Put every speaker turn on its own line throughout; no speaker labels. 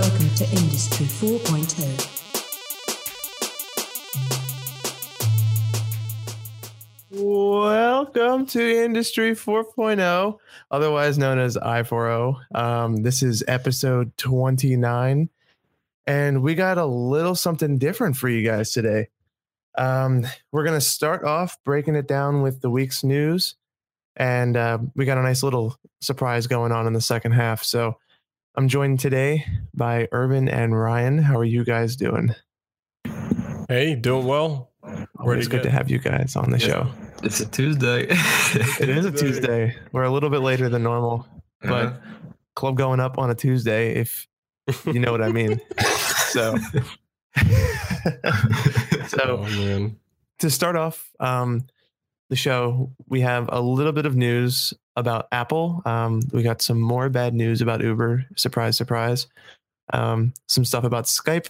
Welcome to Industry oh. 4.0.
Welcome to Industry 4.0, otherwise known as I4O. Um, this is episode 29, and we got a little something different for you guys today. Um, we're going to start off breaking it down with the week's news, and uh, we got a nice little surprise going on in the second half. So I'm joined today by Urban and Ryan. How are you guys doing?
Hey, doing well.
Always good to have you guys on the
Yeah.
show.
It's a Tuesday.
It is a Tuesday. We're a little bit later than normal, but
Uh-huh.
club going up on a Tuesday, if you know what I mean. So,
oh
so
man.
to start off um, the show, we have a little bit of news about Apple. Um, we got some more bad news about Uber. Surprise, surprise. Um, some stuff about Skype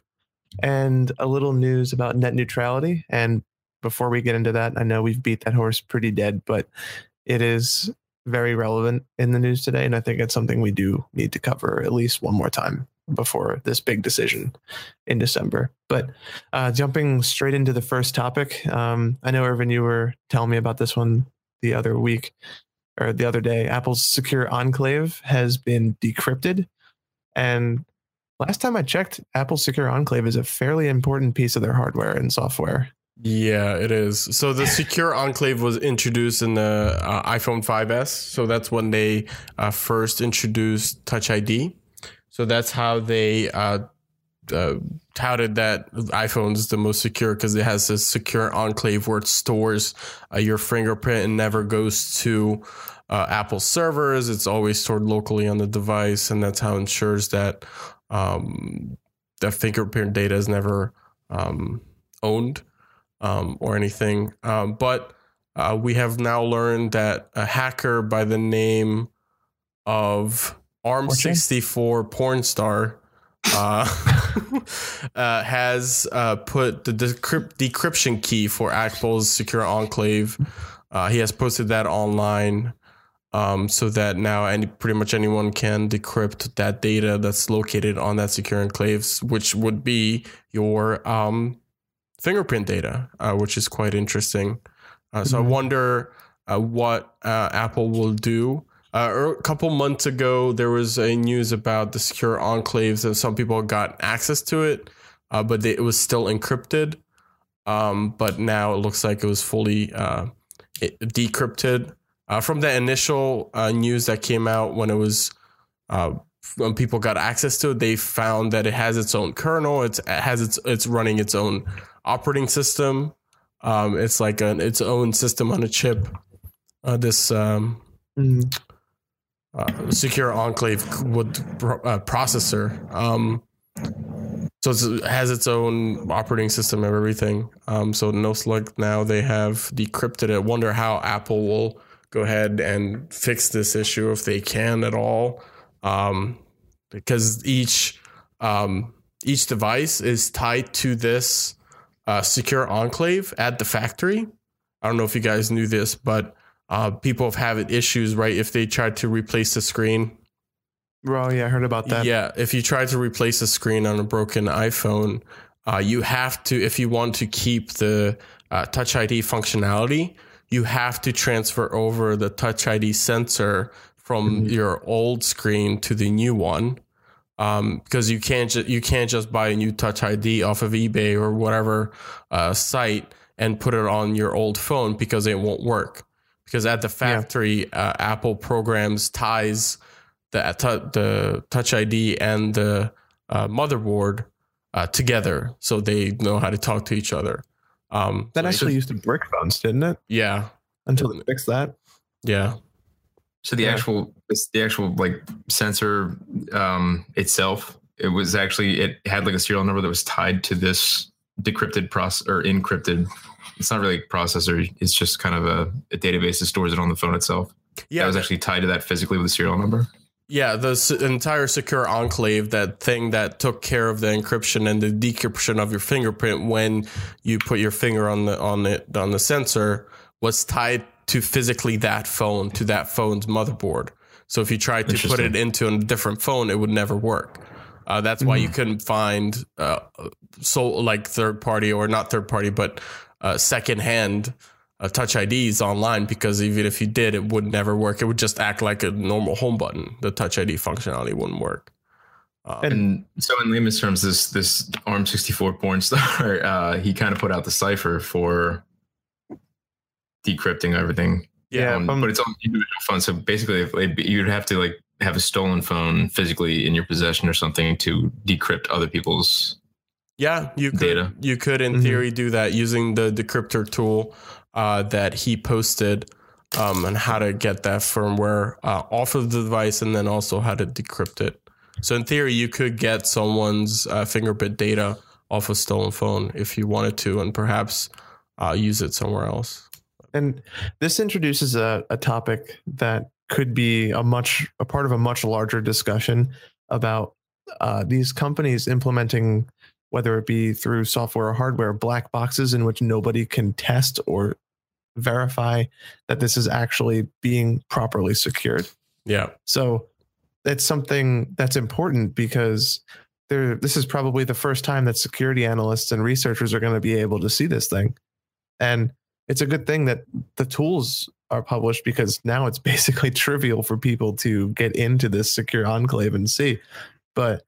and a little news about net neutrality. And before we get into that, I know we've beat that horse pretty dead, but it is very relevant in the news today. And I think it's something we do need to cover at least one more time before this big decision in December. But uh, jumping straight into the first topic, um, I know Irvin, you were telling me about this one the other week or the other day. Apple's secure enclave has been decrypted, and last time I checked, Apple's secure enclave is a fairly important piece of their hardware and software.
Yeah, it is. So the secure enclave was introduced in the uh, iPhone 5s. So that's when they uh, first introduced Touch ID. So that's how they uh, uh, touted that iPhone is the most secure because it has a secure enclave where it stores uh, your fingerprint and never goes to uh, Apple servers. It's always stored locally on the device, and that's how it ensures that um, the fingerprint data is never um, owned um, or anything. Um, but uh, we have now learned that a hacker by the name of ARM64 porn star uh, uh, has uh, put the decrypt- decryption key for Apple's secure enclave. Uh, he has posted that online. Um, so that now any pretty much anyone can decrypt that data that's located on that secure enclaves, which would be your um, fingerprint data, uh, which is quite interesting. Uh, so
Mhm.
I wonder uh, what uh, Apple will do. Uh, er- a couple months ago, there was a news about the secure enclaves, and some people got access to it, uh, but they, it was still encrypted. Um, but now it looks like it was fully uh, it- decrypted. Uh, from the initial uh, news that came out when it was uh, when people got access to it, they found that it has its own kernel. It's, it has its it's running its own operating system. Um, it's like an its own system on a chip. This um,
Mm,
uh, secure enclave would uh, processor. Um, so it has its own operating system and everything. Um, so no slug now they have decrypted it. Wonder how Apple will go ahead and fix this issue if they can at all. Um, because each um, each device is tied to this uh, secure enclave at the factory. I don't know if you guys knew this, but uh, people have had issues, right? If they tried to replace the screen.
oh yeah, I heard about that.
Yeah, if you try to replace the screen on a broken iPhone, uh, you have to, if you want to keep the uh, Touch ID functionality, you have to transfer over the Touch ID sensor from
Mhm.
your old screen to the new one. Um, because you can't ju- you can't just buy a new Touch ID off of eBay or whatever uh, site and put it on your old phone because it won't work. Because at the factory, uh, Apple programs ties the tou- the Touch ID and the uh, motherboard uh, together, so they know how to talk to each other. Um,
That
so-
actually used to brick phones, didn't it?
yeah,
Until they fixed that.
yeah,
So the
Yeah.
actual, the actual like sensor um, itself, it was actually it had like a serial number that was tied to this decrypted process or encrypted. It's not really a processor. It's just kind of a, a database that stores it on the phone itself.
yeah.
that was actually tied to that physically with a serial number.
Yeah, the s- entire secure enclave, that thing that took care of the encryption and the decryption of your fingerprint when you put your finger on the on it on the sensor, was tied to physically that phone to that phone's motherboard. So if you tried to put it into a different phone, it would never work. Uh, that's why you
Mhm.
couldn't find uh, so like third party or not third party, but uh, second hand uh, Touch IDs online because even if you did, it would never work. It would just act like a normal home button. The Touch ID functionality wouldn't work. Um,
And so, in layman's terms, this this ARM64 porn star, uh, he kind of put out the cipher for decrypting everything.
yeah,
Um,
um,
but it's on individual phones. So basically, if, like, you'd have to like have a stolen phone physically in your possession or something to decrypt other people's.
Yeah, you could.
data.
You could, in
Mhm.
theory, do that using the decryptor tool uh, that he posted, um, and how to get that firmware uh, off of the device, and then also how to decrypt it. So, in theory, you could get someone's uh, fingerprint data off a stolen phone if you wanted to, and perhaps uh, use it somewhere else.
And this introduces a, a topic that could be a much a part of a much larger discussion about uh, these companies implementing, whether it be through software or hardware, black boxes in which nobody can test or verify that this is actually being properly secured.
Yeah,
So that's something that's important because there this is probably the first time that security analysts and researchers are going to be able to see this thing. And it's a good thing that the tools are published because now it's basically trivial for people to get into this secure enclave and see. But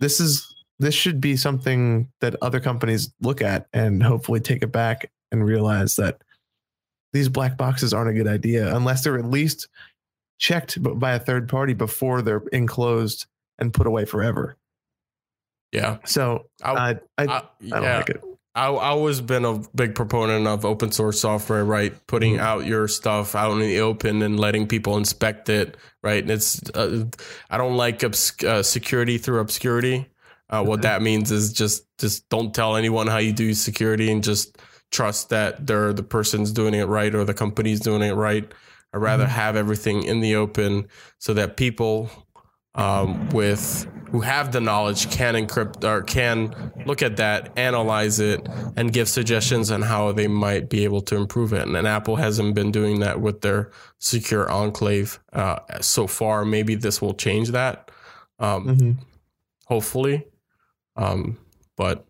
this is this should be something that other companies look at and hopefully take it back and realize that these black boxes aren't a good idea unless they're at least checked by a third party before they're enclosed and put away forever.
yeah.
So
I,
I, I, I, don't like it.
I I always been a big proponent of open source software, right? Putting
Mhm.
out your stuff out in the open and letting people inspect it, right? And it's uh, I don't like obs- uh, security through obscurity. Uh, what that means is just just don't tell anyone how you do security and just trust that they're the person's doing it right or the company's doing it right. I'd rather
Mhm.
have everything in the open so that people um, with who have the knowledge can encrypt or can look at that, analyze it, and give suggestions on how they might be able to improve it. And, and Apple hasn't been doing that with their secure enclave uh, so far. Maybe this will change that, um,
Mhm.
hopefully. Um, but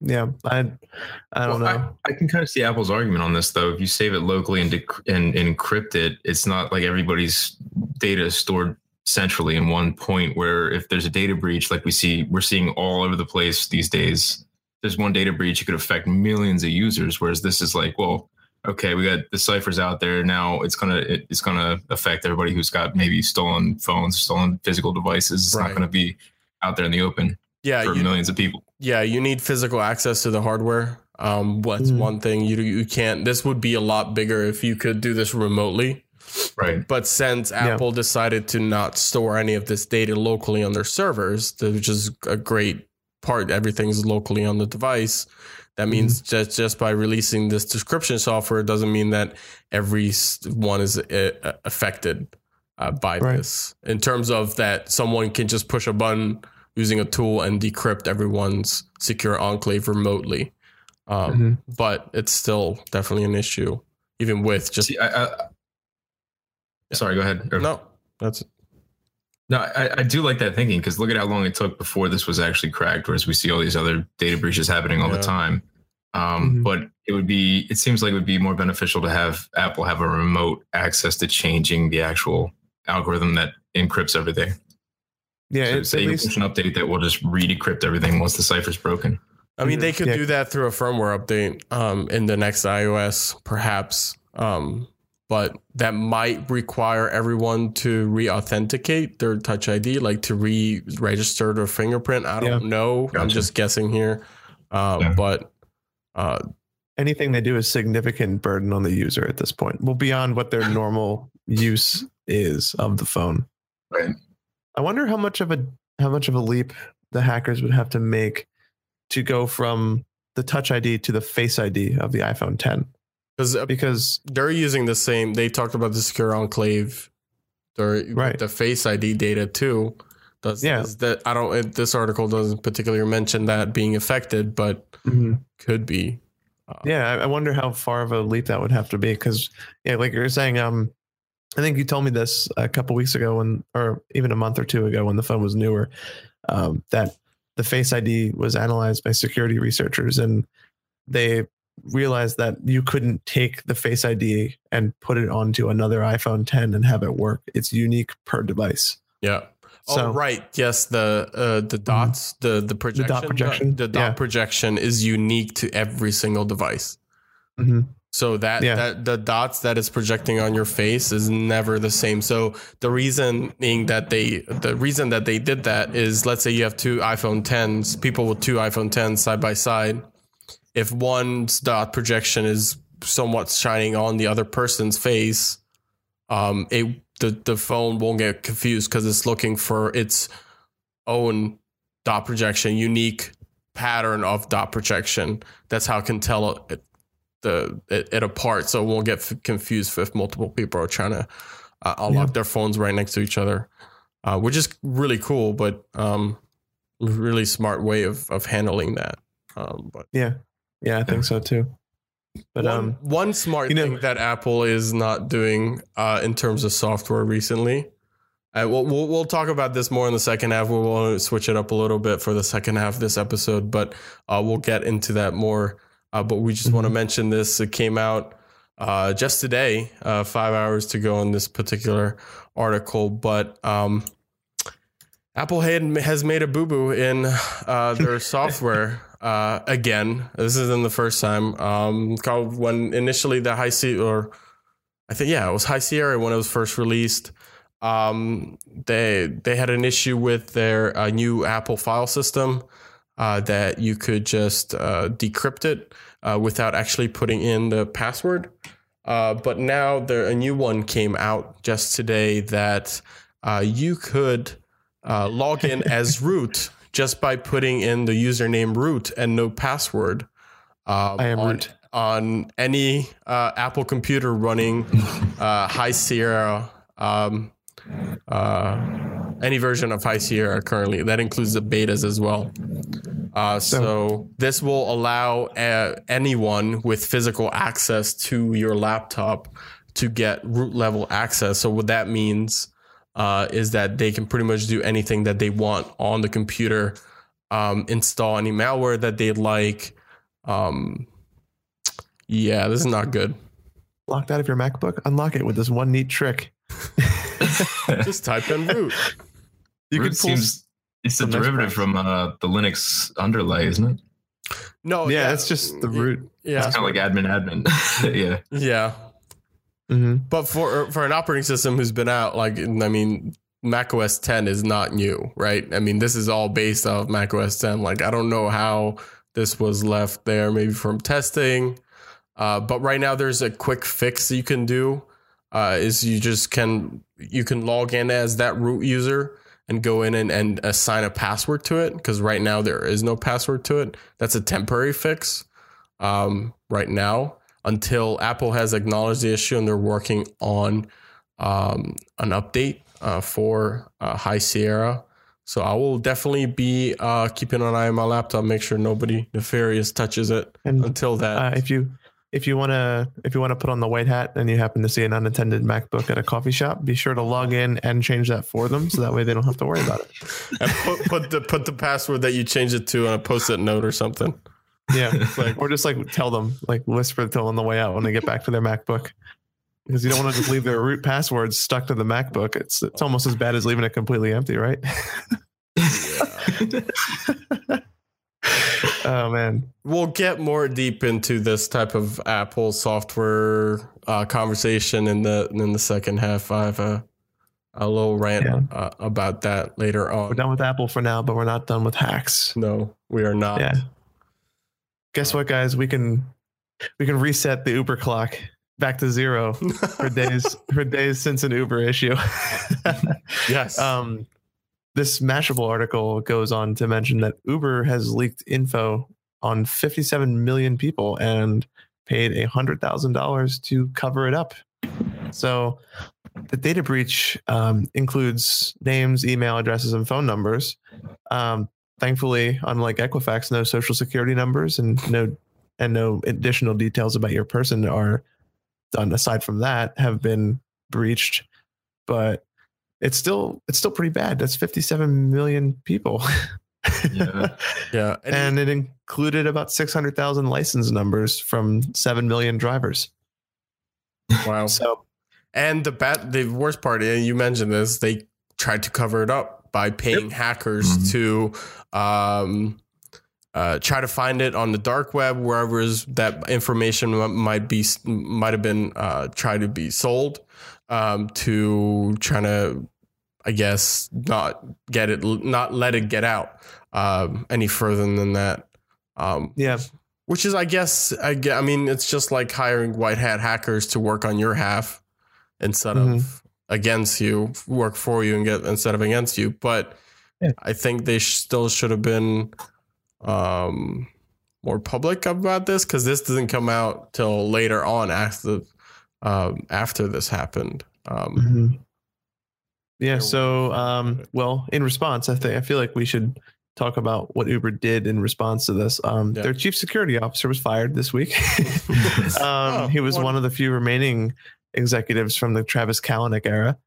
Yeah, I, I don't
Well,
know.
I, I can kind of see Apple's argument on this, though. If you save it locally and, dec- and, and encrypt it, it's not like everybody's data is stored centrally in one point. Where if there's a data breach, like we see, we're seeing all over the place these days. There's one data breach, it could affect millions of users. Whereas this is like, well, okay, we got the ciphers out there now. It's gonna it, it's gonna affect everybody who's got maybe stolen phones, stolen physical devices. It's
Right.
not gonna be out there in the open
yeah,
for
you,
millions of people.
yeah, you need physical access to the hardware. Um, what's
Mhm.
one thing you you can't. This would be a lot bigger if you could do this remotely.
Right.
But since
Yeah.
Apple decided to not store any of this data locally on their servers, which is a great part, everything's locally on the device. That means just just by releasing this decryption software doesn't mean that every one is uh, affected uh, by
Right.
this. In terms of that, someone can just push a button using a tool and decrypt everyone's secure enclave remotely. Um,
Mhm.
But it's still definitely an issue, even with just
See, I, I, sorry, go ahead.
No. That's
No, I, I do like that thinking because look at how long it took before this was actually cracked, whereas we see all these other data breaches happening all
Yeah.
the time. Um,
Mhm.
But it would be, it seems like it would be more beneficial to have Apple have a remote access to changing the actual algorithm that encrypts everything.
Yeah,
so
it's
say
at
you
least
push an update that will just re-decrypt everything once the cipher's broken.
I mean, they could
Yeah.
do that through a firmware update um, in the next iOS, perhaps. Um, but that might require everyone to re-authenticate their Touch ID, like to re-register their fingerprint. I don't know. I'm just guessing here. Uh,
Yeah.
But uh,
anything they do is significant burden on the user at this point. Well, beyond what their normal use is of the phone.
Right.
I wonder how much of a how much of a leap the hackers would have to make to go from the Touch ID to the Face ID of the iPhone 10
because
because
they're using the same, they talked about the secure enclave, or
Right.
the Face ID data too. Does,
Yeah.
that I don't. It, this article doesn't particularly mention that being affected, but could be. Uh,
yeah, I- I wonder how far of a leap that would have to be because yeah, like you're saying, um, I think you told me this a couple weeks ago when, or even a month or two ago when the phone was newer, um, that the Face ID was analyzed by security researchers and they realized that you couldn't take the Face ID and put it onto another iPhone 10 and have it work. It's unique per device.
Yeah.
So- Mm-hmm.
oh right, yes. The uh, the dots, the the projection,
projection,
the, dot
yeah.
projection is unique to every single device.
Mhm.
So that
Yeah.
that the dots that is projecting on your face is never the same. So the reason being that they the reason that they did that is let's say you have two iPhone 10s, people with two iPhone 10s side by side. If one's dot projection is somewhat shining on the other person's face, um, it the the phone won't get confused because it's looking for its own dot projection, unique pattern of dot projection. That's how it can tell it, the it, it apart, so it won't get f- confused if multiple people are trying to uh, unlock
Yeah.
their phones right next to each other, uh, which is really cool, but um, really smart way of of handling that. Um, but
Yeah. Yeah, I think so too. But
one,
um
one smart
you know-
thing that Apple is not doing uh, in terms of software recently. Uh, we'll, we'll we'll talk about this more in the second half. We will switch it up a little bit for the second half of this episode, but uh, we'll get into that more. Uh, but we just want to mention this. It came out uh, just today, uh, five hours to go on this particular article. But um, Apple had, has made a boo boo in uh, their software uh, again. This isn't the first time. Um, called when initially the High Sierra, or I think yeah, it was High Sierra when it was first released. Um, they they had an issue with their uh, new Apple file system uh, that you could just uh, decrypt it uh, without actually putting in the password. Uh, but now there a new one came out just today that uh, you could uh, log in as root just by putting in the username root and no password. Um,
I am
on,
root.
on any uh, Apple computer running uh, High Sierra, um, uh, any version of High Sierra currently. That includes the betas as well. Uh, so, this will allow uh, anyone with physical access to your laptop to get root level access. So what that means uh, is that they can pretty much do anything that they want on the computer, um, install any malware that they like. Um, yeah, this is not good.
locked out of your MacBook, unlock it with this one neat trick.
Just type in root.
You
Root
can pull
seems it's a derivative from uh, the Linux underlay, isn't it?
No,
yeah, it's just the root.
Yeah,
It's kind of like admin admin. yeah.
yeah.
hmm
But for for an operating system who's been out, like I mean, Mac OS 10 is not new, right? I mean, this is all based off Mac OS 10. Like, I don't know how this was left there, maybe from testing. Uh, but right now, there's a quick fix you can do. Uh, is you just can you can log in as that root user and go in and, and assign a password to it because right now there is no password to it. That's a temporary fix um, right now until Apple has acknowledged the issue and they're working on um, an update uh, for uh, High Sierra. So I will definitely be uh, keeping an eye on my laptop, make sure nobody nefarious touches it
And
until that.
uh, if you if you want to if you want to put on the white hat and you happen to see an unattended MacBook at a coffee shop, be sure to log in and change that for them, so that way they don't have to worry about it.
and put, put the put the password that you changed it to on a post-it note or something.
Yeah, like, or just like tell them, like whisper to them on the way out when they get back to their MacBook, because you don't want to just leave their root passwords stuck to the MacBook. It's it's almost as bad as leaving it completely empty, right? oh man,
We'll get more deep into this type of Apple software uh, conversation in the in the second half. I have a a little rant
Yeah.
uh, about that later on.
we're done with Apple for now, but we're not done with hacks.
No, we are not.
Yeah. Guess what, guys? We can we can reset the Uber clock back to zero for days for days since an Uber issue.
yes.
um, this Mashable article goes on to mention that Uber has leaked info on 57 million people and paid a hundred thousand dollars to cover it up. So the data breach um, includes names, email addresses, and phone numbers. Um, thankfully, unlike Equifax, no social security numbers and no and no additional details about your person are done. Aside from that, have been breached, but it's still it's still pretty bad. That's 57 million people.
Yeah.
Yeah. And,
and it included about 600,000 license numbers from 7 million drivers.
wow.
So,
And the bad, the worst part, and you mentioned this, they tried to cover it up by paying hackers
Mhm.
to um, uh, try to find it on the dark web, wherever is that information might be might have been uh, tried to be sold um, to trying to, I guess, not get it, not let it get out um, any further than that. Um,
yeah.
which is, I guess, I, I mean, it's just like hiring white hat hackers to work on your half instead of against you, work for you and get instead of against you. But
Yeah.
I think they sh- still should have been um, more public about this because this doesn't come out till later on after um, after this happened. Um,
Mhm. Yeah. So, um, well, in response, I think I feel like we should talk about what Uber did in response to this. Um,
Yeah.
Their chief security officer was fired this week. um,
Oh,
he was
what-
one of the few remaining executives from the Travis Kalanick era.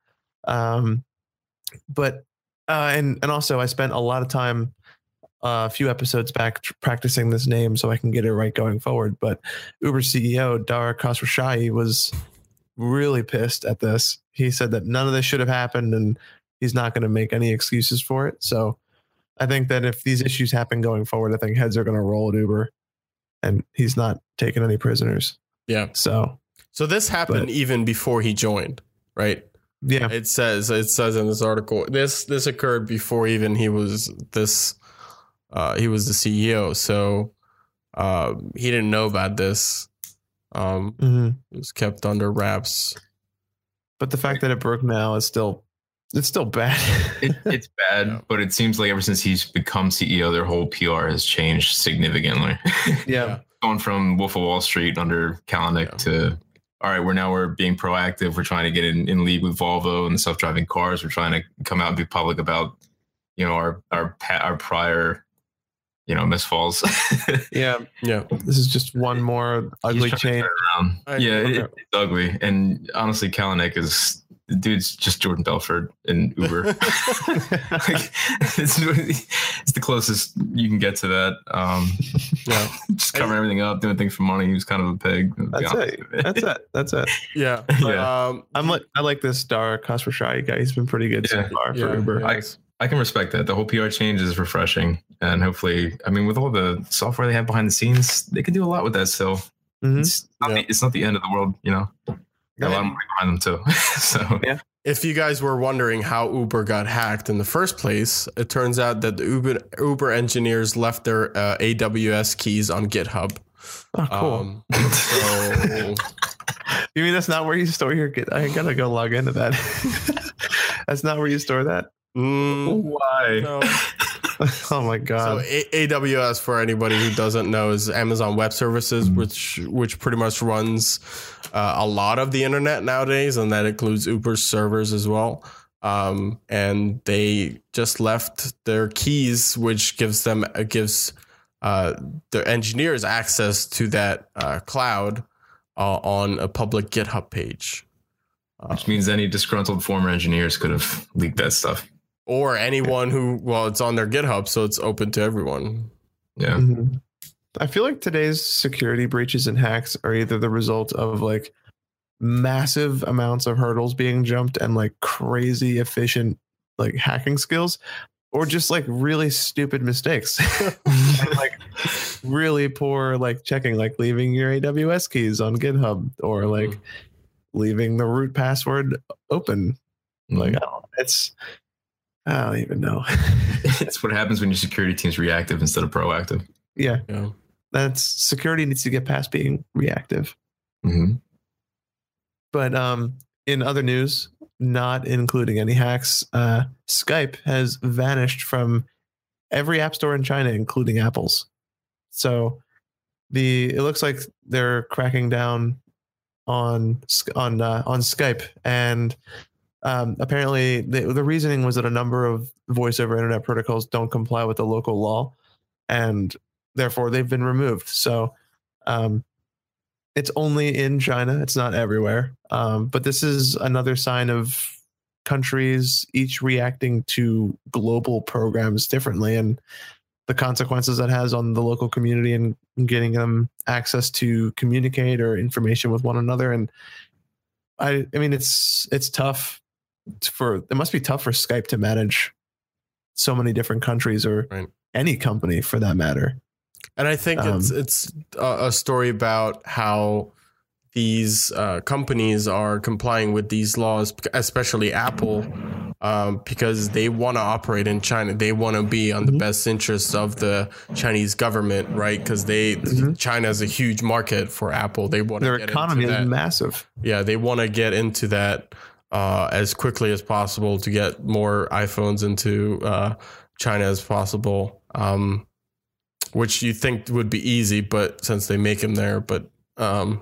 Um, but uh, and and also, I spent a lot of time uh, a few episodes back tr- practicing this name so I can get it right going forward. But Uber CEO Dara Khosrowshahi was really pissed at this. He said that none of this should have happened and he's not going to make any excuses for it. So I think that if these issues happen going forward, I think heads are going to roll at Uber and he's not taking any prisoners.
yeah.
So
So this happened
But-
even before he joined, right?
yeah,
It says it says in this article this this occurred before even he was this uh, he was the CEO. So uh, he didn't know about this. Um,
hmm
it was kept under wraps.
But the fact that it broke now is still, it's still bad.
it, it's bad,
Yeah.
but it seems like ever since he's become CEO, their whole PR has changed significantly.
yeah.
Going from Wolf of Wall Street under Kalanick
Yeah.
to all right, we're now we're being proactive. We're trying to get in, in league with Volvo and self-driving cars. We're trying to come out and be public about you know our our our prior you know misfalls.
Yeah.
Yeah,
This is just one more ugly
He's trying to
chain.
turn it around.
I-
yeah, it- it's ugly. And honestly, Kalanick is the dude's just Jordan Belfort in Uber. like, it's, it's the closest you can get to that. Um,
yeah,
just covering everything up, doing things for money. He was kind of a pig.
That's it. That's it. That's it.
yeah.
Yeah.
Um,
I'm like, I like this Dara Khosrowshahi guy. He's been pretty good
Yeah.
so far for
yeah,
Uber.
yeah.
I- I can respect that. The whole PR change is refreshing, and hopefully, I mean, with all the software they have behind the scenes, they can do a lot with that. Still,
Mhm.
it's not
Yeah.
the, it's not the end of the world, you know. Got a lot of money behind them too. so
Yeah.
If you guys were wondering how Uber got hacked in the first place, it turns out that the Uber Uber engineers left their uh, AWS keys on GitHub.
Oh, cool.
Um, so
you mean that's not where you store your Git? I gotta go log into that. that's not where you store that.
Mm,
why?
no.
oh my
So
god.
A- AWS, for anybody who doesn't know, is Amazon Web Services, which which pretty much runs uh, a lot of the internet nowadays, and that includes Uber's servers as well. Um, and they just left their keys, which gives them uh, gives uh, their engineers access to that uh, cloud uh, on a public GitHub page. Uh,
Which means any disgruntled former engineers could have leaked that stuff.
Or anyone who, well, it's on their GitHub, so it's open to everyone.
Yeah.
Mhm. I feel like today's security breaches and hacks are either the result of like massive amounts of hurdles being jumped and like crazy efficient like hacking skills or just like really stupid mistakes And, like really poor like checking like leaving your aws keys on github or like
Mm.
leaving the root password open like
Like
I don't, it's i don't even know
it's what happens when your security team's reactive instead of proactive.
yeah
Yeah.
that's security needs to get past being reactive
hmm
But um, in other news, not including any hacks, uh, Skype has vanished from every app store in China, including Apple's. So the it looks like they're cracking down on on uh, on Skype, and um, apparently the, the reasoning was that a number of voice over internet protocols don't comply with the local law, and therefore they've been removed. So um, it's only in China. It's not everywhere. Um, but this is another sign of countries each reacting to global programs differently and the consequences that has on the local community and getting them access to communicate or information with one another. And I, I mean, it's it's tough for it must be tough for Skype to manage so many different countries or
Right.
any company for that matter.
And I think it's
Um,
it's a, a story about how these uh, companies are complying with these laws, especially Apple, um, because they want to operate in China. They want to be on the
Mhm.
best interests of the Chinese government, right? Because they
Mhm.
China is a huge market for Apple. They want to
Their economy is massive.
yeah, they want to get into that uh, as quickly as possible to get more iPhones into uh, China as possible. Um, which you think would be easy, but since they make them there, but um,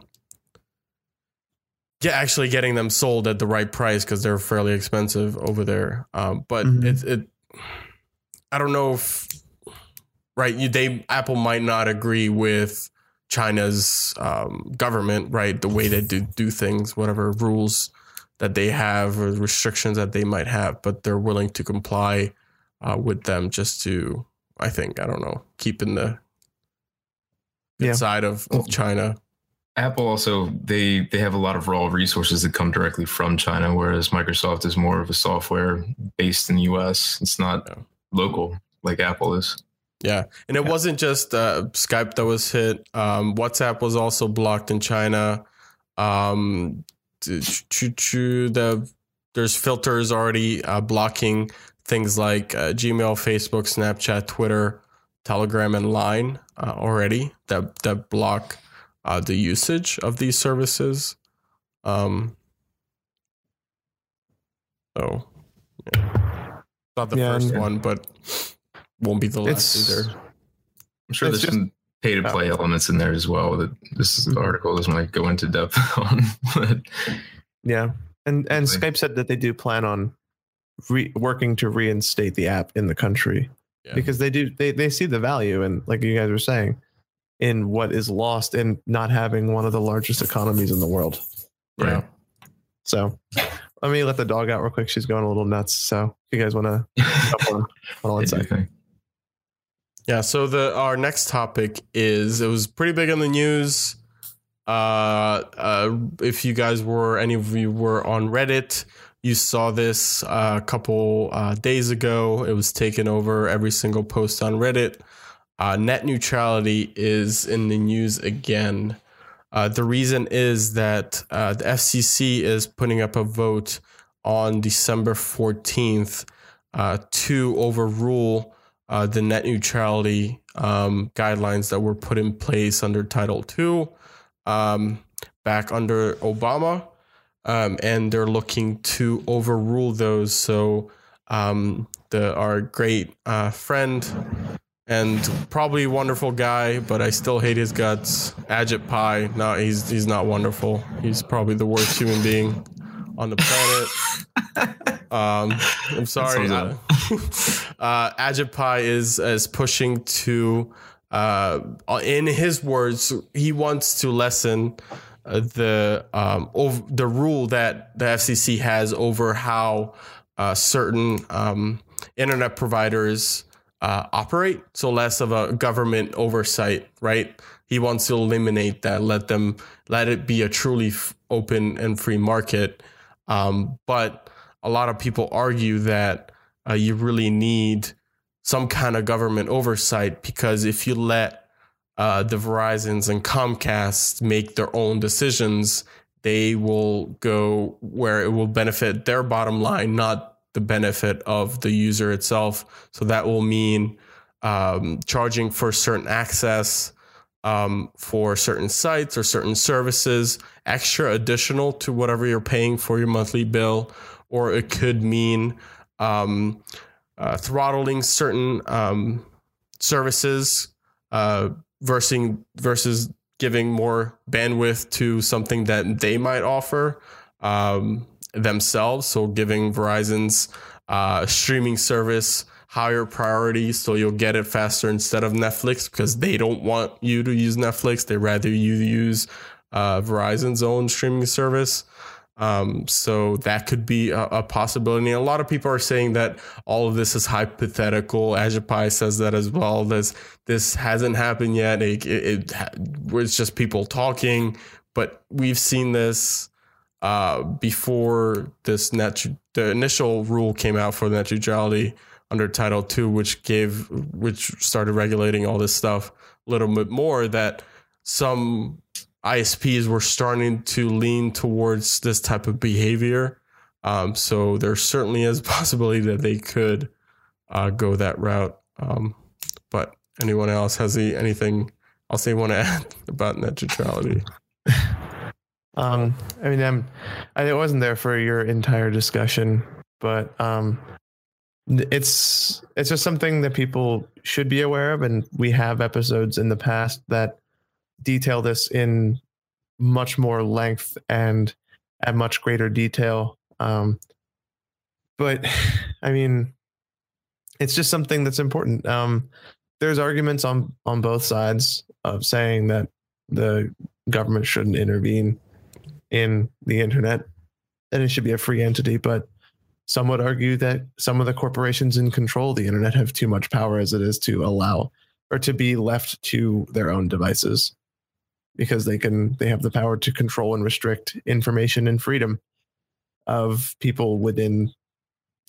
yeah, actually getting them sold at the right price because they're fairly expensive over there. Um, but
Mhm.
it, it, I don't know if right, you they Apple might not agree with China's um, government, right? The way they do do things, whatever rules that they have or restrictions that they might have, but they're willing to comply uh, with them just to, I think, I don't know, keep in the good
Yeah.
side of, of China.
Apple also they they have a lot of raw resources that come directly from China, whereas Microsoft is more of a software based in the U.S. It's not
Yeah.
local like Apple is.
Yeah, and it
Yeah.
wasn't just uh, Skype that was hit. Um, WhatsApp was also blocked in China. Um, t- ch- ch- the there's filters already uh, blocking things like uh, Gmail, Facebook, Snapchat, Twitter, Telegram, and Line uh, already that that block uh, the usage of these services. Um, so, yeah. not the
Yeah,
first one, but won't be the last either.
I'm sure there's
just-
some pay to play elements in there as well that this
Mhm.
article doesn't like go into depth on. But
Yeah, and and
Definitely.
Skype said that they do plan on re- working to reinstate the app in the country
Yeah.
because they do they they see the value and like you guys were saying in what is lost in not having one of the largest economies in the world.
Yeah.
Right.
So let me let the dog out real quick. She's going a little nuts. So if you guys want to jump on, hold on one
I do
sec.
think.
Yeah. So the our next topic is it was pretty big in the news. Uh, uh, if you guys were any of you were on Reddit, you saw this uh, a couple uh, days ago. It was taken over every single post on Reddit. Uh, net neutrality is in the news again. Uh, the reason is that uh, the FCC is putting up a vote on December 14th uh, to overrule uh, the net neutrality um, guidelines that were put in place under Title II um, back under Obama. Um, and they're looking to overrule those. So um, the our great uh, friend and probably wonderful guy, but I still hate his guts. Ajit Pai, no, he's he's not wonderful. He's probably the worst human being on the planet. Um, I'm sorry. Uh, uh, Ajit Pai is is pushing to, uh, in his words, he wants to lessen uh, the um, ov- the rule that the FCC has over how uh, certain um, internet providers uh, operate. So less of a government oversight, right? He wants to eliminate that, let them let it be a truly f- open and free market. Um, but a lot of people argue that uh, you really need some kind of government oversight because if you let uh, the Verizons and Comcast make their own decisions, they will go where it will benefit their bottom line, not the benefit of the user itself. So that will mean um, charging for certain access um, for certain sites or certain services, extra additional to whatever you're paying for your monthly bill, or it could mean um, uh, throttling certain um, services uh, versus versus giving more bandwidth to something that they might offer um, themselves. So giving Verizon's uh, streaming service higher priority, so you'll get it faster instead of Netflix because they don't want you to use Netflix. They rather you use uh, Verizon's own streaming service. Um, so that could be a, a, possibility. A lot of people are saying that all of this is hypothetical. Ajit Pai says that as well. This this hasn't happened yet. It, it, it it's just people talking, but we've seen this uh, before this net the initial rule came out for net neutrality under Title II, which gave which started regulating all this stuff a little bit more. That some ISPs were starting to lean towards this type of behavior. Um, so there certainly is a possibility that they could uh, go that route. Um, but anyone else has he, anything else they want to add about net neutrality?
Um, I mean, I'm, I wasn't there for your entire discussion, but um, it's it's just something that people should be aware of, and we have episodes in the past that detail this in much more length and at much greater detail. Um, but I mean, it's just something that's important. Um, there's arguments on on both sides of saying that the government shouldn't intervene in the internet and it should be a free entity, but some would argue that some of the corporations in control of the internet have too much power as it is to allow or to be left to their own devices because they can they have the power to control and restrict information and freedom of people within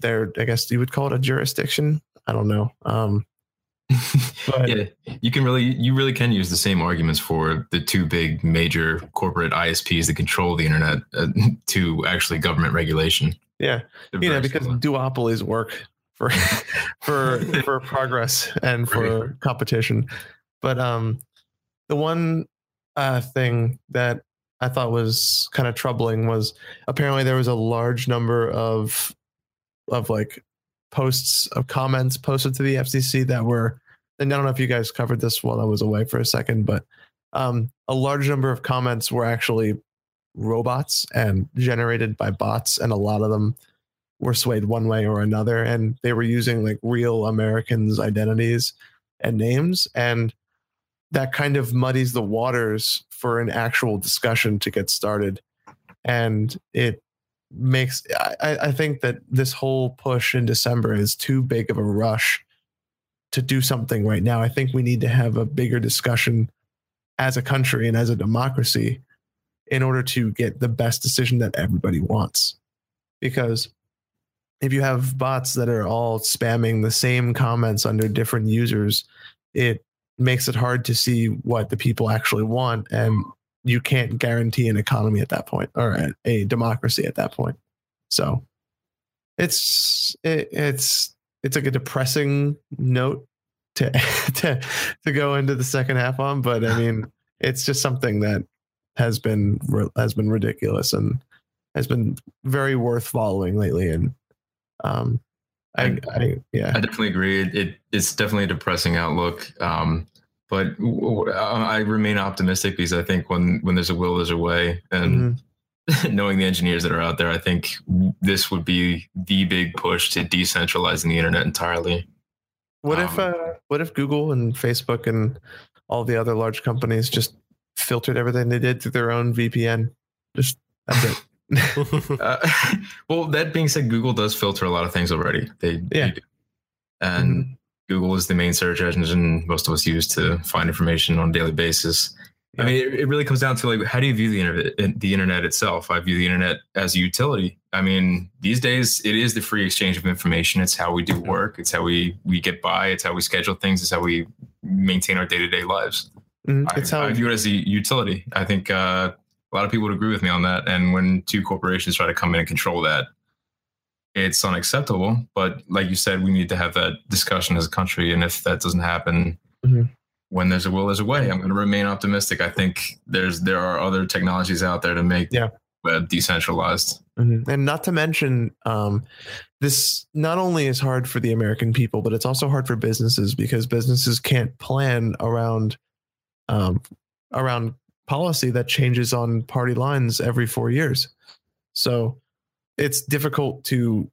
their i guess you would call it a jurisdiction. I don't know. Um
but, yeah you can really you really can use the same arguments for the two big major corporate isps that control the internet uh, to actually government regulation
yeah you know because similar. duopolies work for for for progress and for right. competition but um the one uh, thing that I thought was kind of troubling was apparently there was a large number of of like posts of comments posted to the FCC that were and I don't know if you guys covered this while I was away for a second, but um, a large number of comments were actually robots and generated by bots, and a lot of them were swayed one way or another, and they were using like real Americans' identities and names, and that kind of muddies the waters for an actual discussion to get started. And it makes, I, I think that this whole push in December is too big of a rush to do something right now. I think we need to have a bigger discussion as a country and as a democracy in order to get the best decision that everybody wants. Because if you have bots that are all spamming the same comments under different users, it makes it hard to see what the people actually want and you can't guarantee an economy at that point or a, democracy at that point so it's it, it's it's like a depressing note to to to go into the second half on but i mean it's just something that has been has been ridiculous and has been very worth following lately and um I, I, yeah,
I definitely agree. It, it, it's definitely a depressing outlook. Um, but I remain optimistic because I think when when there's a will, there's a way, and mm-hmm. knowing the engineers that are out there, I think this would be the big push to decentralizing the internet entirely.
What um, if uh, what if Google and Facebook and all the other large companies just filtered everything they did through their own VPN? Just that's it.
uh, well, that being said, Google does filter a lot of things already. They, yeah. They and mm-hmm. Google is the main search engine most of us use to find information on a daily basis. Yeah. I mean, it, it, really comes down to like, how do you view the internet? The internet itself. I view the internet as a utility. I mean, these days it is the free exchange of information. It's how we do work. It's how we we get by. It's how we schedule things. It's how we maintain our day to day lives. Mm-hmm. It's I, how I view it as a utility. I think uh, a lot of people would agree with me on that. And when two corporations try to come in and control that, it's unacceptable. But like you said, we need to have that discussion as a country. And if that doesn't happen, mm-hmm. when there's a will, there's a way. I'm going to remain optimistic. I think there's there are other technologies out there to make yeah. web decentralized.
Mm-hmm. And not to mention, um, this not only is hard for the American people, but it's also hard for businesses because businesses can't plan around um, around policy that changes on party lines every four years. So it's difficult to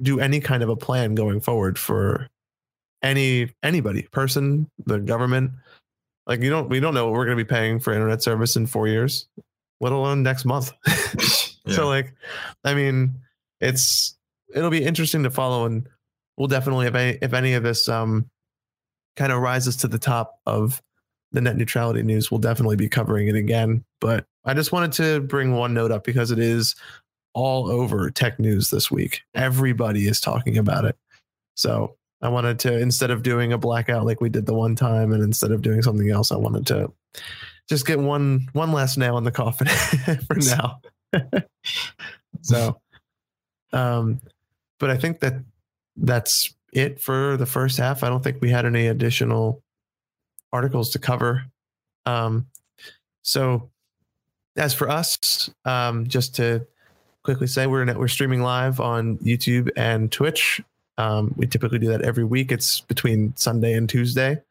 do any kind of a plan going forward for any anybody, person, the government, Like you don't we don't know what we're going to be paying for internet service in 4 years, let alone next month.
Yeah.
So like I mean, it's it'll be interesting to follow and we'll definitely if any if any of this um kind of rises to the top of the net neutrality news, we'll definitely be covering it again. But I just wanted to bring one note up because it is all over tech news this week. Everybody is talking about it. So I wanted to, instead of doing a blackout like we did the one time, and instead of doing something else, I wanted to just get one one last nail in the coffin for now. so, um, but I think that that's it for the first half. I don't think we had any additional articles to cover. Um, so, as for us, um, just to quickly say, we're we're streaming live on YouTube and Twitch. Um, we typically do that every week. It's between Sunday and Tuesday.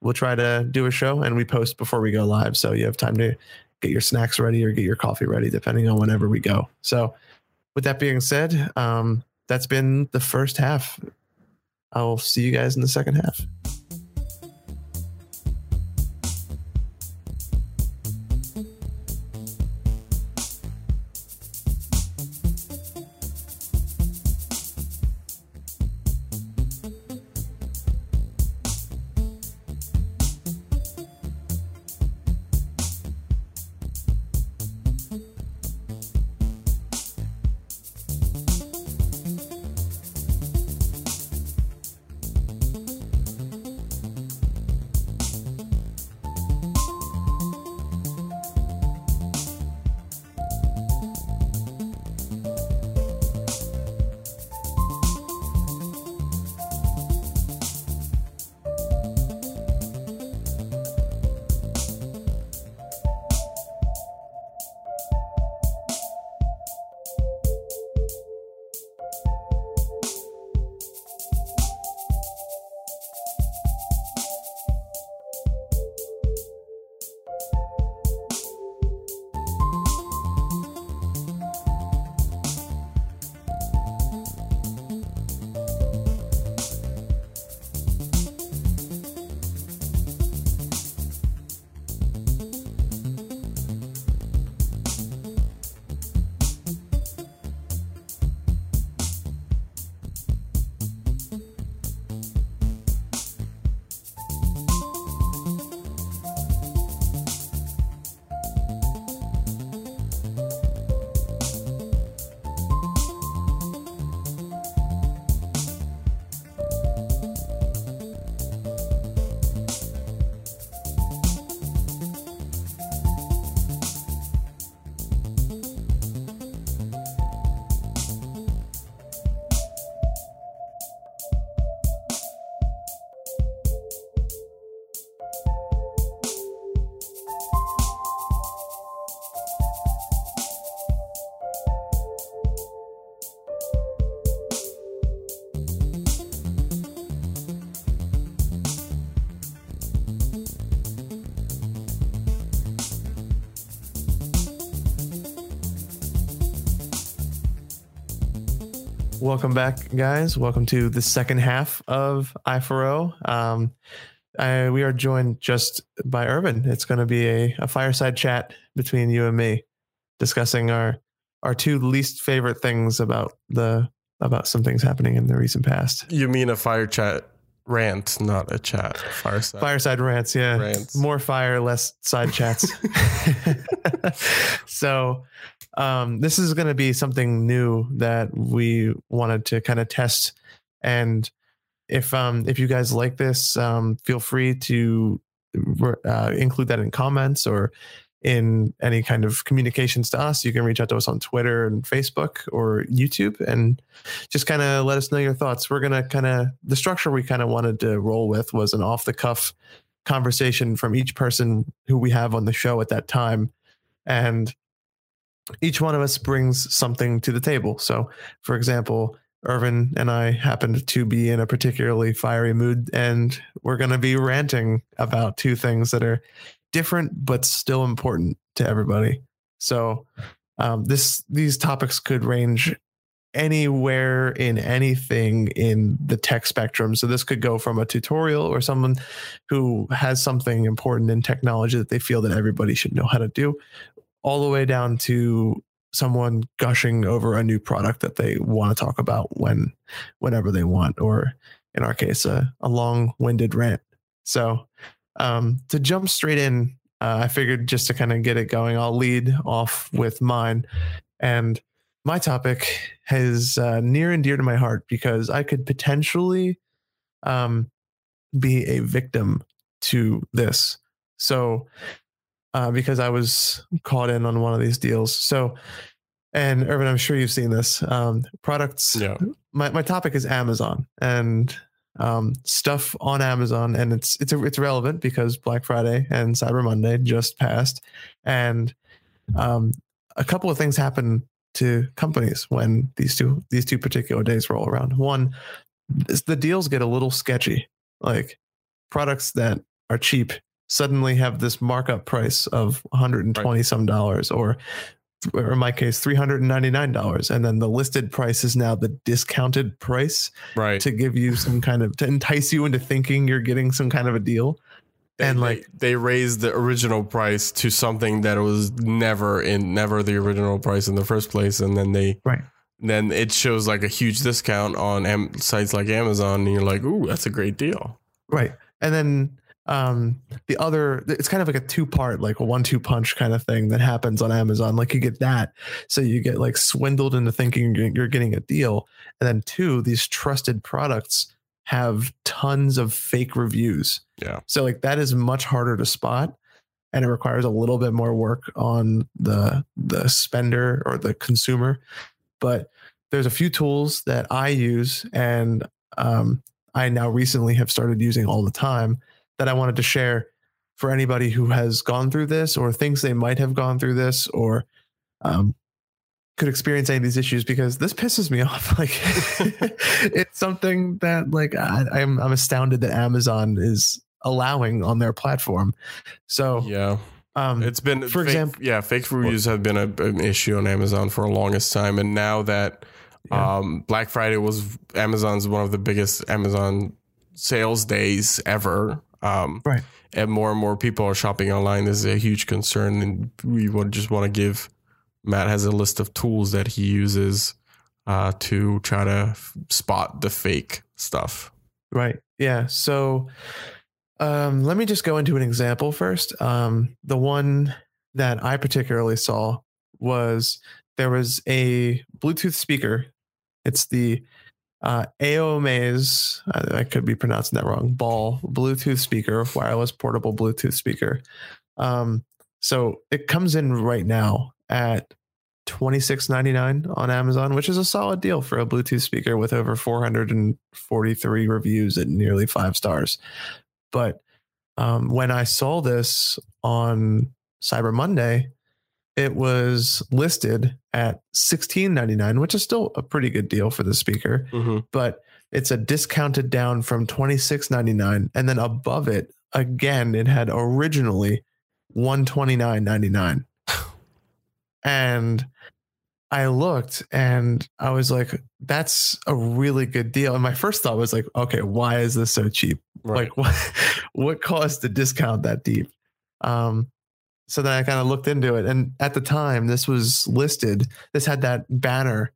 We'll try to do a show, and we post before we go live, so you have time to get your snacks ready or get your coffee ready, depending on whenever we go. So, with that being said, um, that's been the first half. I'll see you guys in the second half. Welcome back, guys. Welcome to the second half of I4O. Um, I, we are joined just by Irvin. It's going to be a, a fireside chat between you and me, discussing our our two least favorite things about the about some things happening in the recent past.
You mean a fire chat rant, not a chat. Fireside.
Fireside rants, yeah.
Rants.
More fire, less side chats. so, um, this is going to be something new that we wanted to kind of test. And if um, if you guys like this, um, feel free to uh, include that in comments or in any kind of communications to us. You can reach out to us on Twitter and Facebook or YouTube and just kind of let us know your thoughts. We're going to kind of, the structure we kind of wanted to roll with was an off the cuff conversation from each person who we have on the show at that time. And each one of us brings something to the table. So, for example, Irvin and I happened to be in a particularly fiery mood, and we're going to be ranting about two things that are different but still important to everybody. So, um, this these topics could range anywhere in anything in the tech spectrum. So this could go from a tutorial or someone who has something important in technology that they feel that everybody should know how to do, all the way down to someone gushing over a new product that they want to talk about when whenever they want, or in our case, a, a long-winded rant. So um, to jump straight in, uh, I figured just to kind of get it going, I'll lead off with mine. And my topic is uh, near and dear to my heart because I could potentially um, be a victim to this. So, uh, because I was caught in on one of these deals. So, and Irvin, I'm sure you've seen this. Um, products.
Yeah.
My my topic is Amazon and um, stuff on Amazon, and it's it's it's relevant because Black Friday and Cyber Monday just passed, and um, a couple of things happen to companies when these two these two particular days roll around. One is the deals get a little sketchy. Like products that are cheap suddenly have this markup price of 120 right. some dollars or or in my case $399 and then the listed price is now the discounted price
right.
to give you some kind of to entice you into thinking you're getting some kind of a deal.
They, and like they, they, raised the original price to something that was never in never the original price in the first place. And then they
right.
then it shows like a huge discount on Am- sites like amazon. And you're like ooh that's a great deal.
Right. And then um the other it's kind of like a two part like a one two punch kind of thing that happens on amazon. Like you get that so you get like swindled into thinking you're getting a deal. And then two these trusted products have tons of fake reviews.
Yeah.
So like that is much harder to spot and it requires a little bit more work on the the spender or the consumer. But there's a few tools that i use and um, i now recently have started using all the time that I wanted to share for anybody who has gone through this or thinks they might have gone through this or um, could experience any of these issues because this pisses me off. Like it's something that like I, I'm I'm astounded that Amazon is allowing on their platform. So
yeah. Um, it's been
for
fake,
example,
yeah, fake reviews have been a, an issue on Amazon for the longest time, and now that yeah. um, Black Friday was Amazon's one of the biggest Amazon sales days ever,
um, right.
And more and more people are shopping online. This is a huge concern, and we would just want to give Matt has a list of tools that he uses uh, to try to f- spot the fake stuff.
Right. Yeah. So um, let me just go into an example first. Um, the one that I particularly saw was there was a Bluetooth speaker. It's the uh, I, I, could be pronouncing that wrong, ball Bluetooth speaker, wireless portable Bluetooth speaker. Um, so it comes in right now at twenty six ninety nine on Amazon, which is a solid deal for a Bluetooth speaker with over 443 reviews at nearly five stars. But um, when I saw this on Cyber Monday, it was listed at $16.99, which is still a pretty good deal for the speaker,
mm-hmm.
but it's a discounted down from $26.99. And then above it, again, it had originally $129.99. and I looked and I was like, that's a really good deal. And my first thought was like, okay, why is this so cheap? Right. Like what what caused the discount that deep? Um, so then I kind of looked into it, and at the time, this was listed. This had that banner.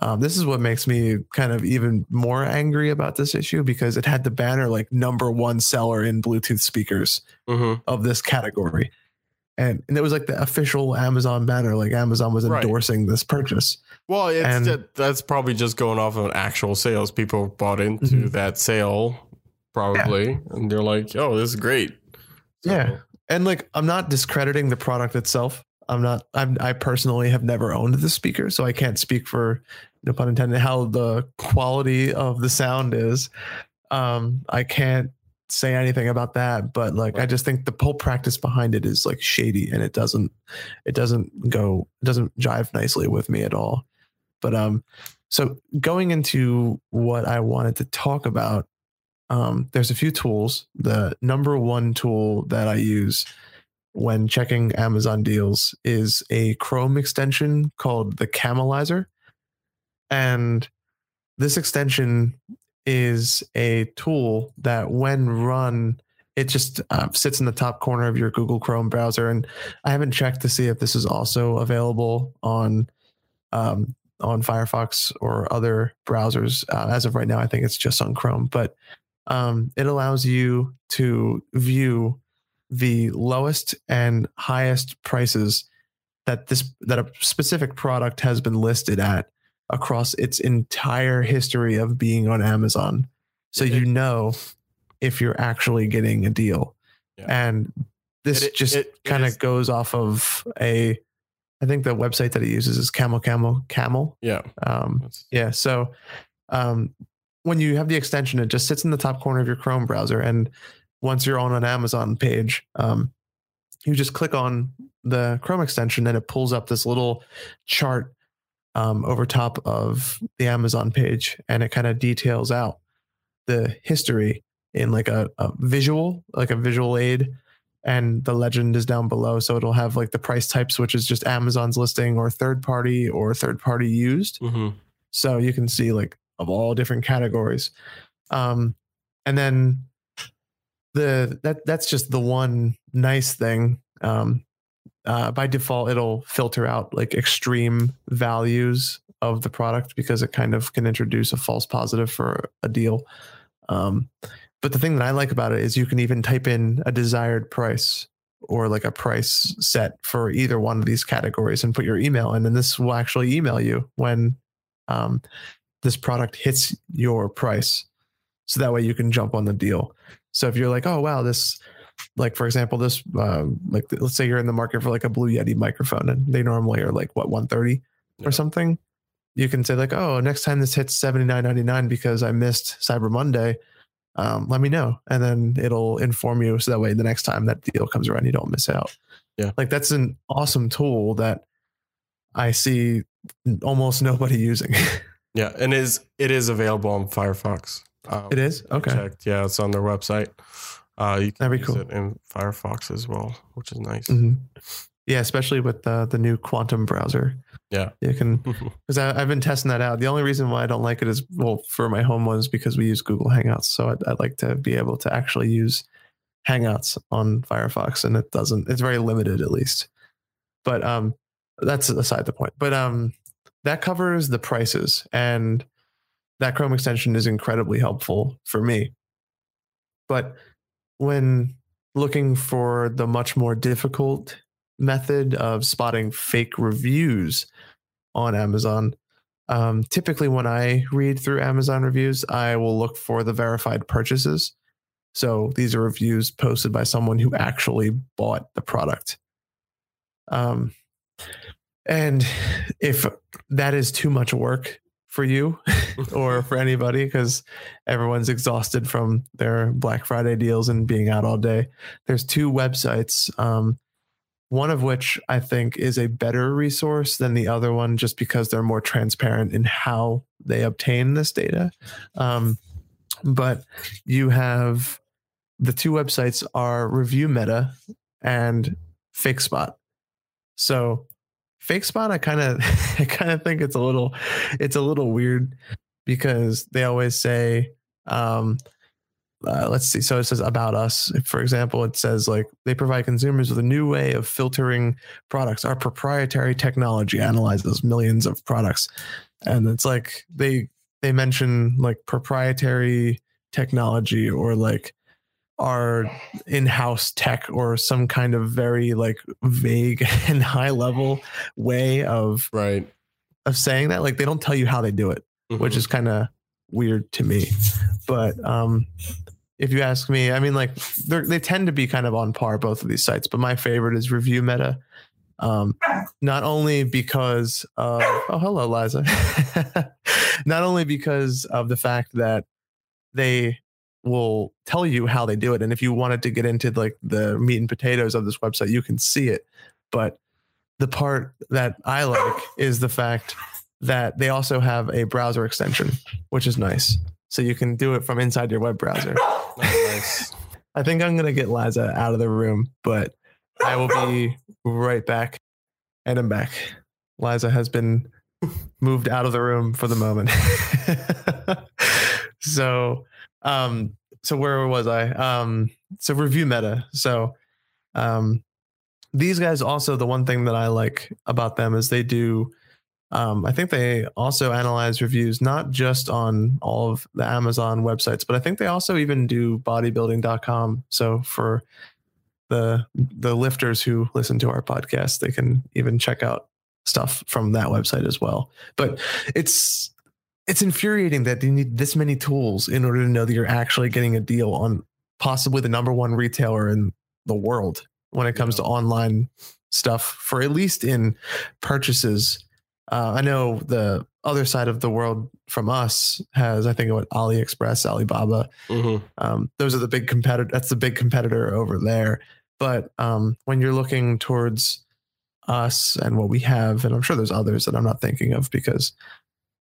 Um, this is what makes me kind of even more angry about this issue because it had the banner like number one seller in Bluetooth speakers
mm-hmm.
of this category, and and it was like the official Amazon banner. Like Amazon was endorsing right. this purchase.
Well, and, that's probably just going off of actual sales. People bought into mm-hmm. that sale probably, yeah. and they're like, "Oh, this is great."
So. Yeah, and like I'm not discrediting the product itself. I'm not. I'm, I personally have never owned the speaker, so I can't speak for no pun intended how the quality of the sound is. Um, I can't say anything about that, but like I just think the whole practice behind it is like shady, and it doesn't it doesn't go it doesn't jive nicely with me at all. But um, so going into what I wanted to talk about um, there's a few tools. The number one tool that I use when checking Amazon deals is a Chrome extension called the Camelizer. and this extension is a tool that when run it just uh, sits in the top corner of your google chrome browser and i haven't checked to see if this is also available on um, on firefox or other browsers uh, as of right now i think it's just on chrome but um, it allows you to view the lowest and highest prices that this that a specific product has been listed at across its entire history of being on Amazon. So
It-
you know if you're actually getting a deal.
Yeah.
And this
It- it-
just
it- it
kind of goes off of a I think the website that he uses is camel camel camel.
Yeah.
Um, yeah. So um, when you have the extension, it just sits in the top corner of your Chrome browser. And once you're on an Amazon page, um, you just click on the Chrome extension and it pulls up this little chart um, over top of the Amazon page. And it kind of details out the history in like a, a visual, like a visual aid. And the legend is down below. So it'll have like the price types, which is just Amazon's listing or third party or third party used
Mhm.
so you can see like of all different categories. Um and then the that that's just the one nice thing um uh, by default it'll filter out like extreme values of the product because it kind of can introduce a false positive for a deal. Um but the thing that i like about it is you can even type in a desired price or like a price set for either one of these categories and put your email in and this will actually email you when um, this product hits your price. So that way you can jump on the deal. So if you're like oh wow this like for example this um, like let's say you're in the market for like a blue yeti microphone and they normally are like what 130
Yeah.
or something? You can say like oh next time this hits 79.99 because i missed cyber monday um, let me know. And then it'll inform you. So that way the next time that deal comes around you don't miss out.
Yeah.
like that's an awesome tool that i see almost nobody using
Yeah, and it is it is available on Firefox. Um,
it is okay
checked. Yeah, it's on their website. Uh, you can
That'd be
use
cool.
it in Firefox as well, which is nice.
Mhm. yeah especially with uh, the new quantum browser
Yeah.
you can because i've been testing that out the only reason why i don't like it is well for my home ones because we use google hangouts so I'd, I'd like to be able to actually use hangouts on firefox and it doesn't it's very limited at least but um that's aside the point but um that covers the prices and that chrome extension is incredibly helpful for me but when looking for the much more difficult method of spotting fake reviews on Amazon, um, typically when I read through Amazon reviews, I will look for the verified purchases. So these are reviews posted by someone who actually bought the product. Um, and if that is too much work for you or for anybody, because everyone's exhausted from their Black Friday deals and being out all day, there's two websites. Um, one of which I think is a better resource than the other one, just because they're more transparent in how they obtain this data. Um, but you have the two websites are Review Meta and Fake Spot. So Fake Spot, I kind of, I kind of think it's a little, it's a little weird because they always say, um, uh, let's see. So it says about us. For example, it says like they provide consumers with a new way of filtering products. Our proprietary technology analyzes millions of products, and it's like they they mention like proprietary technology or like our in-house tech or some kind of very like vague and high level way of
right.
of saying that. Like they don't tell you how they do it which
Mhm.
is kind of weird to me. But um, if you ask me, I mean, like they they tend to be kind of on par both of these sites. But my favorite is Review Meta, um, not only because of oh hello Liza, not only because of the fact that they will tell you how they do it, and if you wanted to get into like the meat and potatoes of this website, you can see it. But the part that I like is the fact that they also have a browser extension, which is nice. So you can do it from inside your web browser.
Oh, nice.
I think I'm gonna get Liza out of the room, but I will be right back. And I'm back. Liza has been moved out of the room for the moment. so, um, so where was I? Um, so review meta. So, um, these guys also the one thing that I like about them is they do. Um, I think they also analyze reviews not just on all of the Amazon websites, but I think they also even do bodybuilding.com. So for the the lifters who listen to our podcast, they can even check out stuff from that website as well. But it's it's infuriating that you need this many tools in order to know that you're actually getting a deal on possibly the number one retailer in the world when it comes to online stuff for at least in purchases. Uh, I know the other side of the world from us has, I think, what AliExpress, Alibaba.
Mhm.
Um, those are the big competitor. That's the big competitor over there. But um, when you're looking towards us and what we have, and I'm sure there's others that I'm not thinking of because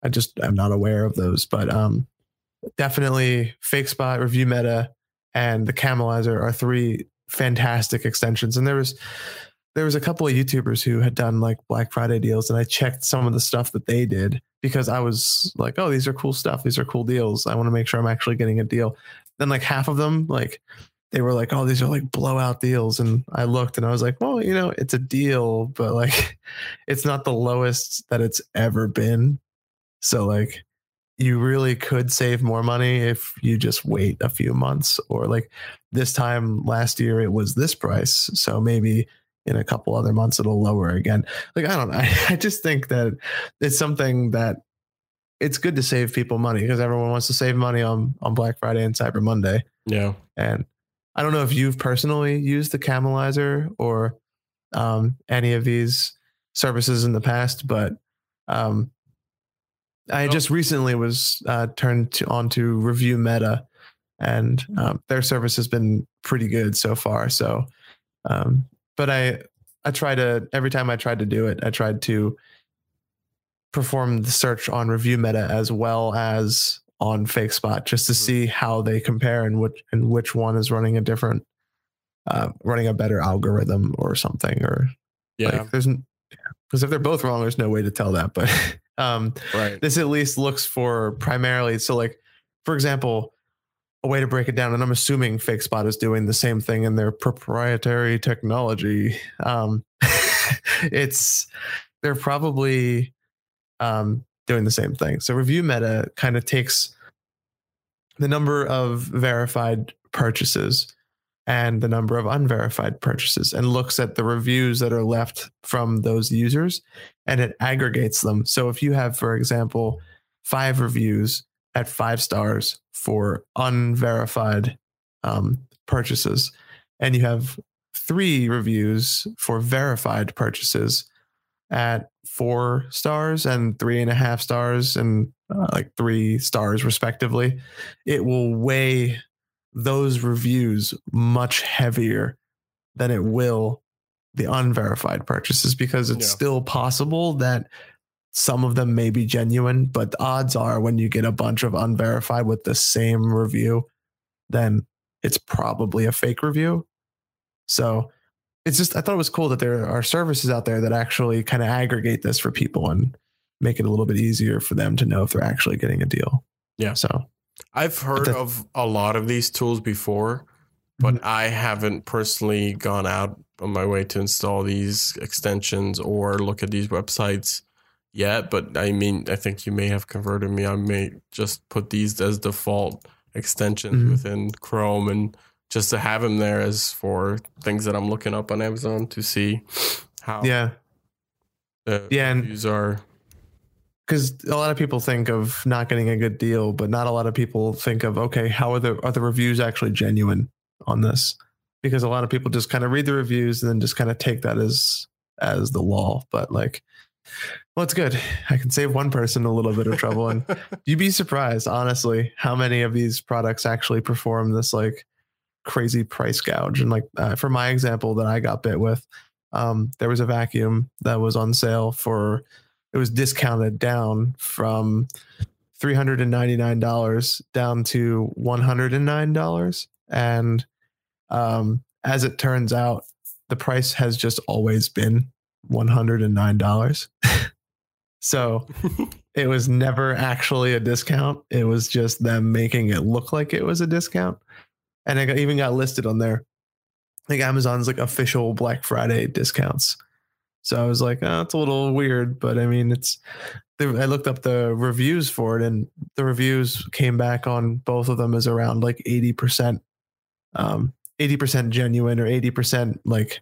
I just I'm not aware of those. But um, definitely Fake Spot, Review Meta, and the Camelizer are three fantastic extensions. And there was there was a couple of YouTubers who had done like Black Friday deals, and I checked some of the stuff that they did because I was like, oh, these are cool stuff. These are cool deals. I want to make sure I'm actually getting a deal. Then like half of them, like they were like, oh, these are like blowout deals. And I looked and I was like, well, you know, it's a deal, but like it's not the lowest that it's ever been. So like you really could save more money if you just wait a few months or like this time last year it was this price. So maybe in a couple other months it'll lower again. Like I don't know. I, I just think that it's something that it's good to save people money because everyone wants to save money on on Black Friday and Cyber Monday.
Yeah.
And I don't know if you've personally used the Camelizer or um, any of these services in the past, but um, I just recently was uh, turned to, on to Review Meta, and um, their service has been pretty good so far. So, um, but I I try to every time I tried to do it, I tried to perform the search on Review Meta as well as on Fake Spot just to
Mhm.
see how they compare and which and which one is running a different, uh, running a better algorithm or something or
Yeah.
like there's because if they're both wrong, there's no way to tell that. But um,
right.
this at least looks for primarily so like for example a way to break it down and i'm assuming fake spot is doing the same thing in their proprietary technology um it's they're probably um doing the same thing so review meta kind of takes the number of verified purchases and the number of unverified purchases and looks at the reviews that are left from those users and it aggregates them. So if you have, for example, five reviews at five stars for unverified um, purchases, and you have three reviews for verified purchases at four stars and three and a half stars and uh, like three stars respectively, it will weigh those reviews much heavier than it will the unverified purchases because it's
Yeah.
still possible that some of them may be genuine, but the odds are when you get a bunch of unverified with the same review, then it's probably a fake review. So it's just I thought it was cool that there are services out there that actually kind of aggregate this for people and make it a little bit easier for them to know if they're actually getting a deal.
Yeah.
So
I've heard
the-
of a lot of these tools before, but
Mm-hmm.
I haven't personally gone out on my way to install these extensions or look at these websites yet. But I mean, I think you may have converted me. I may just put these as default extensions
Mhm.
within Chrome and just to have them there as for things that I'm looking up on Amazon to see how
yeah,
the
Yeah, and-
reviews are.
Because a lot of people think of not getting a good deal, but not a lot of people think of okay, how are the are the reviews actually genuine on this? Because a lot of people just kind of read the reviews and then just kind of take that as as the law. But like, well, it's good. I can save one person a little bit of trouble, and you'd be surprised, honestly, how many of these products actually perform this like crazy price gouge. And like uh, for my example that I got bit with, um, there was a vacuum that was on sale for it was discounted down from $399 down to $109 and um, as it turns out the price has just always been $109 So it was never actually a discount. It was just them making it look like it was a discount. And it got, even got listed on there. I think Amazon's like official Black Friday discounts. So I was like, oh, it's a little weird, but I mean, it's. I looked up the reviews for it, and the reviews came back on both of them as around like eighty percent, um, eighty percent genuine or eighty percent like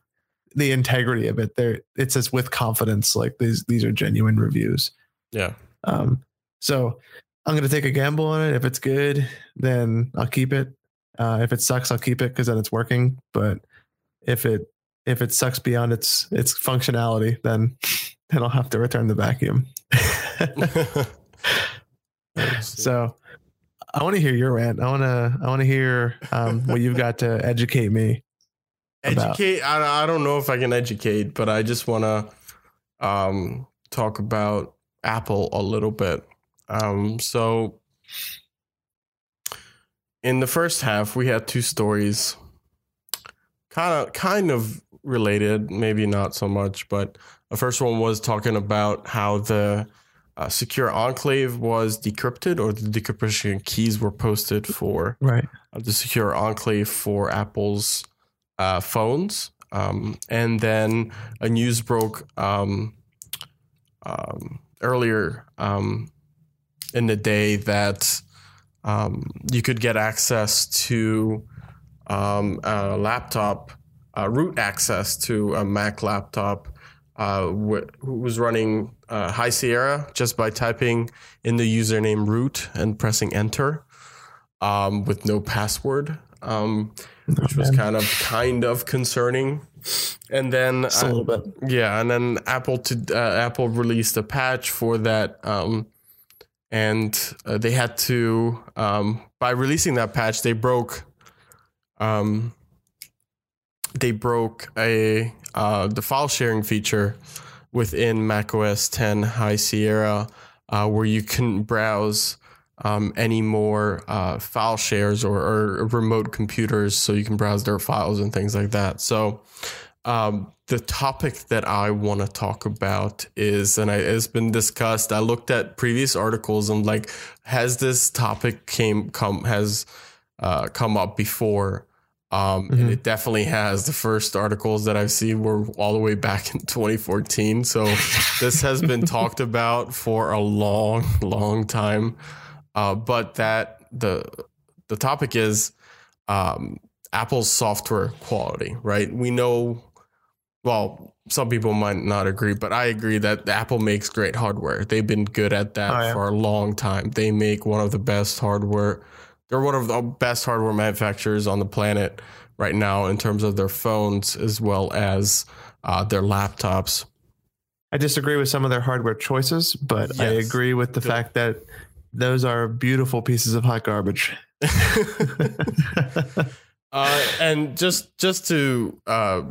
the integrity of it. There, it says with confidence, like these these are genuine reviews.
Yeah.
Um, so I'm gonna take a gamble on it. If it's good, then I'll keep it. Uh, if it sucks, I'll keep it because then it's working. But if it if it sucks beyond its its functionality, then then I'll have to return the vacuum. so I want to hear your rant. I want to I want to hear um, what you've got to educate me. about.
educate I, I don't know if i can educate but i just want to um talk about apple a little bit um so in the first half we had two stories kind of kind of related maybe not so much but the first one was talking about how the uh, secure enclave was decrypted or the decryption keys were posted for
Right.
uh, the secure enclave for Apple's uh, phones. Um, and then a news broke um, um, earlier um, in the day that um, you could get access to um, a laptop, uh, root access to a Mac laptop uh, wh- who was running uh, High Sierra just by typing in the username root and pressing enter um, with no password, um, which was kind of kind of concerning. And then
Just a
uh,
little bit.
yeah, and then Apple to uh, Apple released a patch for that, um, and uh, they had to um, by releasing that patch they broke, um, they broke a uh, the file sharing feature within macOS 10 High Sierra, uh, where you couldn't browse um, any more uh, file shares or, or remote computers, so you can browse their files and things like that. So um, the topic that I want to talk about is, and I, it's been discussed. I looked at previous articles and like, has this topic came come has uh, come up before? Um, And
Mhm.
it definitely has. The first articles that I've seen were all the way back in 2014. So this has been talked about for a long, long time. Uh, but that the the topic is um, Apple's software quality, right? We know, well, some people might not agree, but I agree that Apple makes great hardware. They've been good at that
Oh, yeah.
for a long time. They make one of the best hardware. They're one of the best hardware manufacturers on the planet right now in terms of their phones as well as uh, their laptops.
I disagree with some of their hardware choices, but I agree with the
Good.
fact that those are beautiful pieces of hot garbage.
Uh, and just just to uh,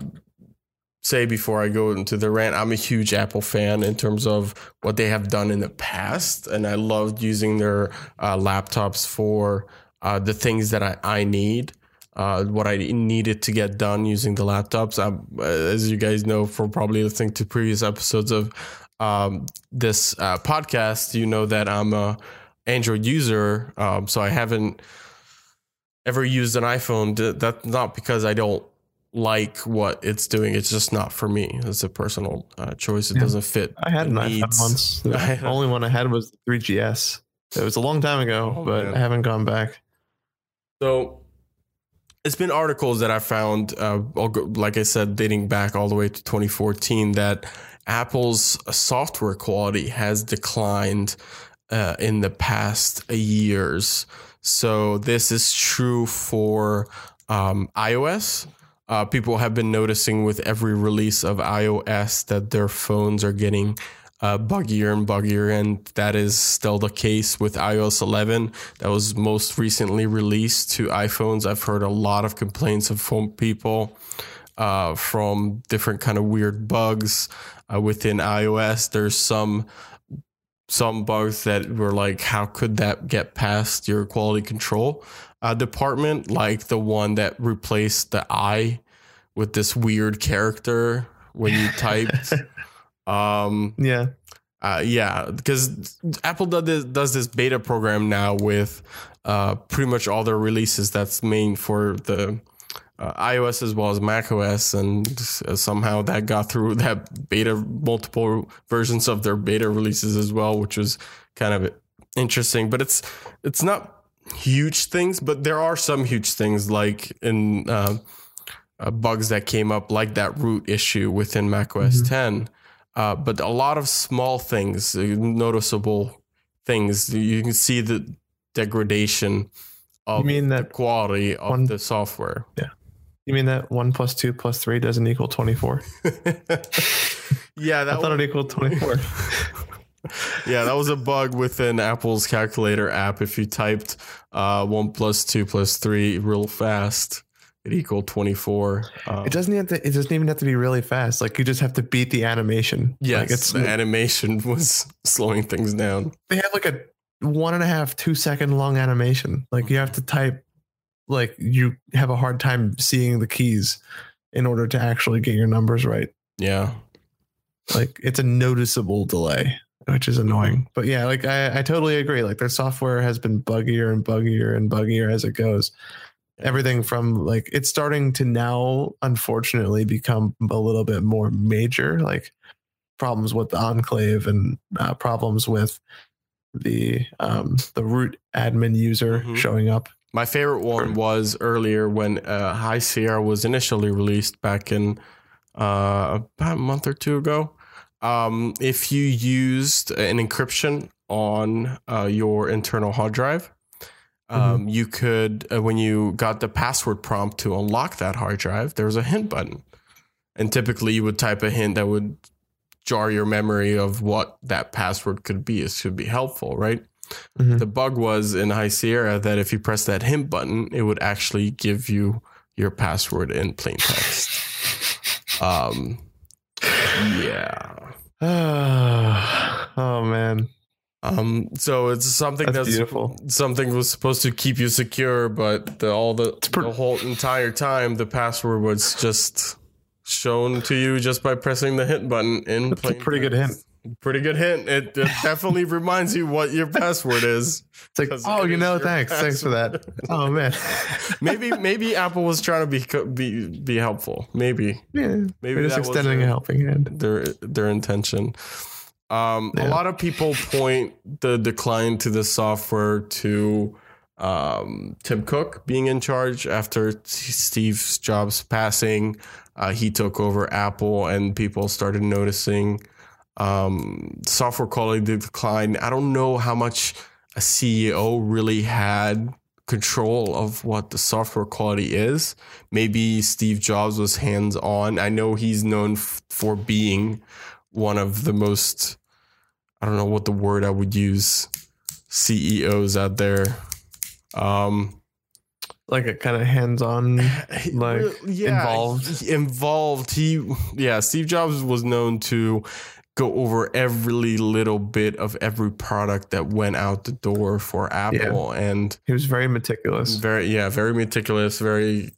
say before I go into the rant, I'm a huge Apple fan in terms of what they have done in the past, and I loved using their uh, laptops for uh, the things that I, I need. Uh, what I needed to get done using the laptops. I, as you guys know, from probably listening to previous episodes of um, this uh, podcast, you know that I'm a Android user, um, so I haven't ever used an iPhone. That's not because I don't like what it's doing. It's just not for me. It's a personal uh, choice. It
Yeah.
doesn't fit.
I had an
the
iPhone once. The only one I had was the 3GS. It was a long time ago,
Oh,
but
man.
I haven't gone back.
So it's been articles that I found, uh, like I said, dating back all the way to 2014, that Apple's software quality has declined uh, in the past years. So this is true for um, iOS. Uh, people have been noticing with every release of iOS that their phones are getting uh, buggier and buggier, and that is still the case with iOS 11 that was most recently released to iPhones. I've heard a lot of complaints of phone people uh, from different kind of weird bugs uh, within iOS. There's some some bugs that were like, how could that get past your quality control uh, department? Like the one that replaced the I with this weird character when you typed. Um,
Yeah.
Uh, yeah, because Apple does this, does this beta program now with uh, pretty much all their releases. That's main for the uh, iOS as well as macOS, and uh, somehow that got through that beta multiple versions of their beta releases as well, which was kind of interesting. But it's it's not huge things, but there are some huge things like in uh, uh, bugs that came up, like that root issue within macOS
Mhm.
10. Uh, but a lot of small things, uh, noticeable things. You can see the degradation of
You mean
the
that
quality of
one-
the software. Yeah.
You mean that one plus two plus three doesn't equal twenty four?
yeah,
I
that
thought
was,
it equaled twenty four.
yeah, that was a bug within Apple's calculator app. If you typed uh, one plus two plus three real fast, it equaled twenty four. Um,
It doesn't have to. It doesn't even have to be really fast. Like you just have to beat the animation.
yes,
like it's
the animation was slowing things down.
they have like a one and a half two second long animation. Like you have to type. Like you have a hard time seeing the keys in order to actually get your numbers right.
Yeah,
Like it's a noticeable delay, which is annoying. But yeah, like I, I totally agree. Like their software has been buggier and buggier and buggier as it goes. Everything from like it's starting to now, unfortunately, become a little bit more major. Like problems with the enclave and uh, problems with the um, the root admin user
Mhm.
showing up.
My favorite one was earlier when uh, High Sierra was initially released back in uh, about a month or two ago. Um, if you used an encryption on uh, your internal hard drive, um, you could, uh, when you got the password prompt to unlock that hard drive, there was a hint button. And typically you would type a hint that would jar your memory of what that password could be. It should be helpful, right?
Mhm.
The bug was in High Sierra that if you press that hint button, it would actually give you your password in plain text. um, yeah.
oh man,
Um, so it's something
That's
that's,
beautiful.
Something was supposed to keep you secure, but the, all the,
per-
the whole entire time, the password was just shown to you just by pressing the hint button in
That's a pretty good
text. Pretty good hint. It, it definitely reminds you what your password is.
it's like oh, you know, thanks, thanks for that. Oh man,
maybe maybe Apple was trying to be be be helpful. Maybe
yeah,
maybe
just extending
their-
a helping hand.
their their intention. Um, A lot of people point the decline to the software to um, Tim Cook being in charge after Steve Jobs passing. Uh, he took over Apple, and people started noticing um, software quality decline. I don't know how much a CEO really had control of what the software quality is. Maybe Steve Jobs was hands on. I know he's known f- for being one of the most, I don't know what the word I would use, CEOs out there. Um,
Like a kind of hands-on. Like, involved?
involved. He, yeah, Steve Jobs was known to go over every little bit of every product that went out the door for Apple, and
He was very meticulous.
very yeah very meticulous very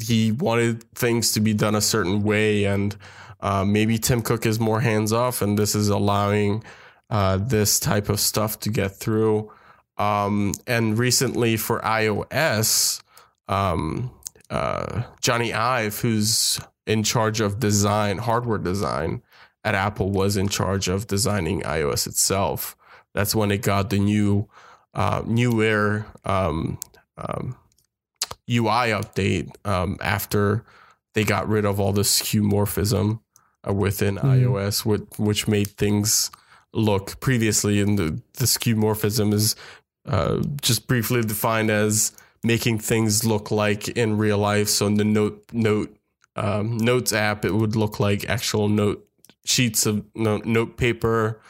he wanted things to be done a certain way and uh, maybe tim cook is more hands off and this is allowing uh, this type of stuff to get through um, and recently for ios um, uh, jony ive who's in charge of design hardware design at apple was in charge of designing ios itself that's when it got the new uh, newer um, um, UI update um, after they got rid of all the skeuomorphism uh, within
Hmm.
iOS, which, which made things look previously in the, the skeuomorphism is uh, just briefly defined as making things look like in real life. So in the note note um, notes app, it would look like actual note sheets of note, note paper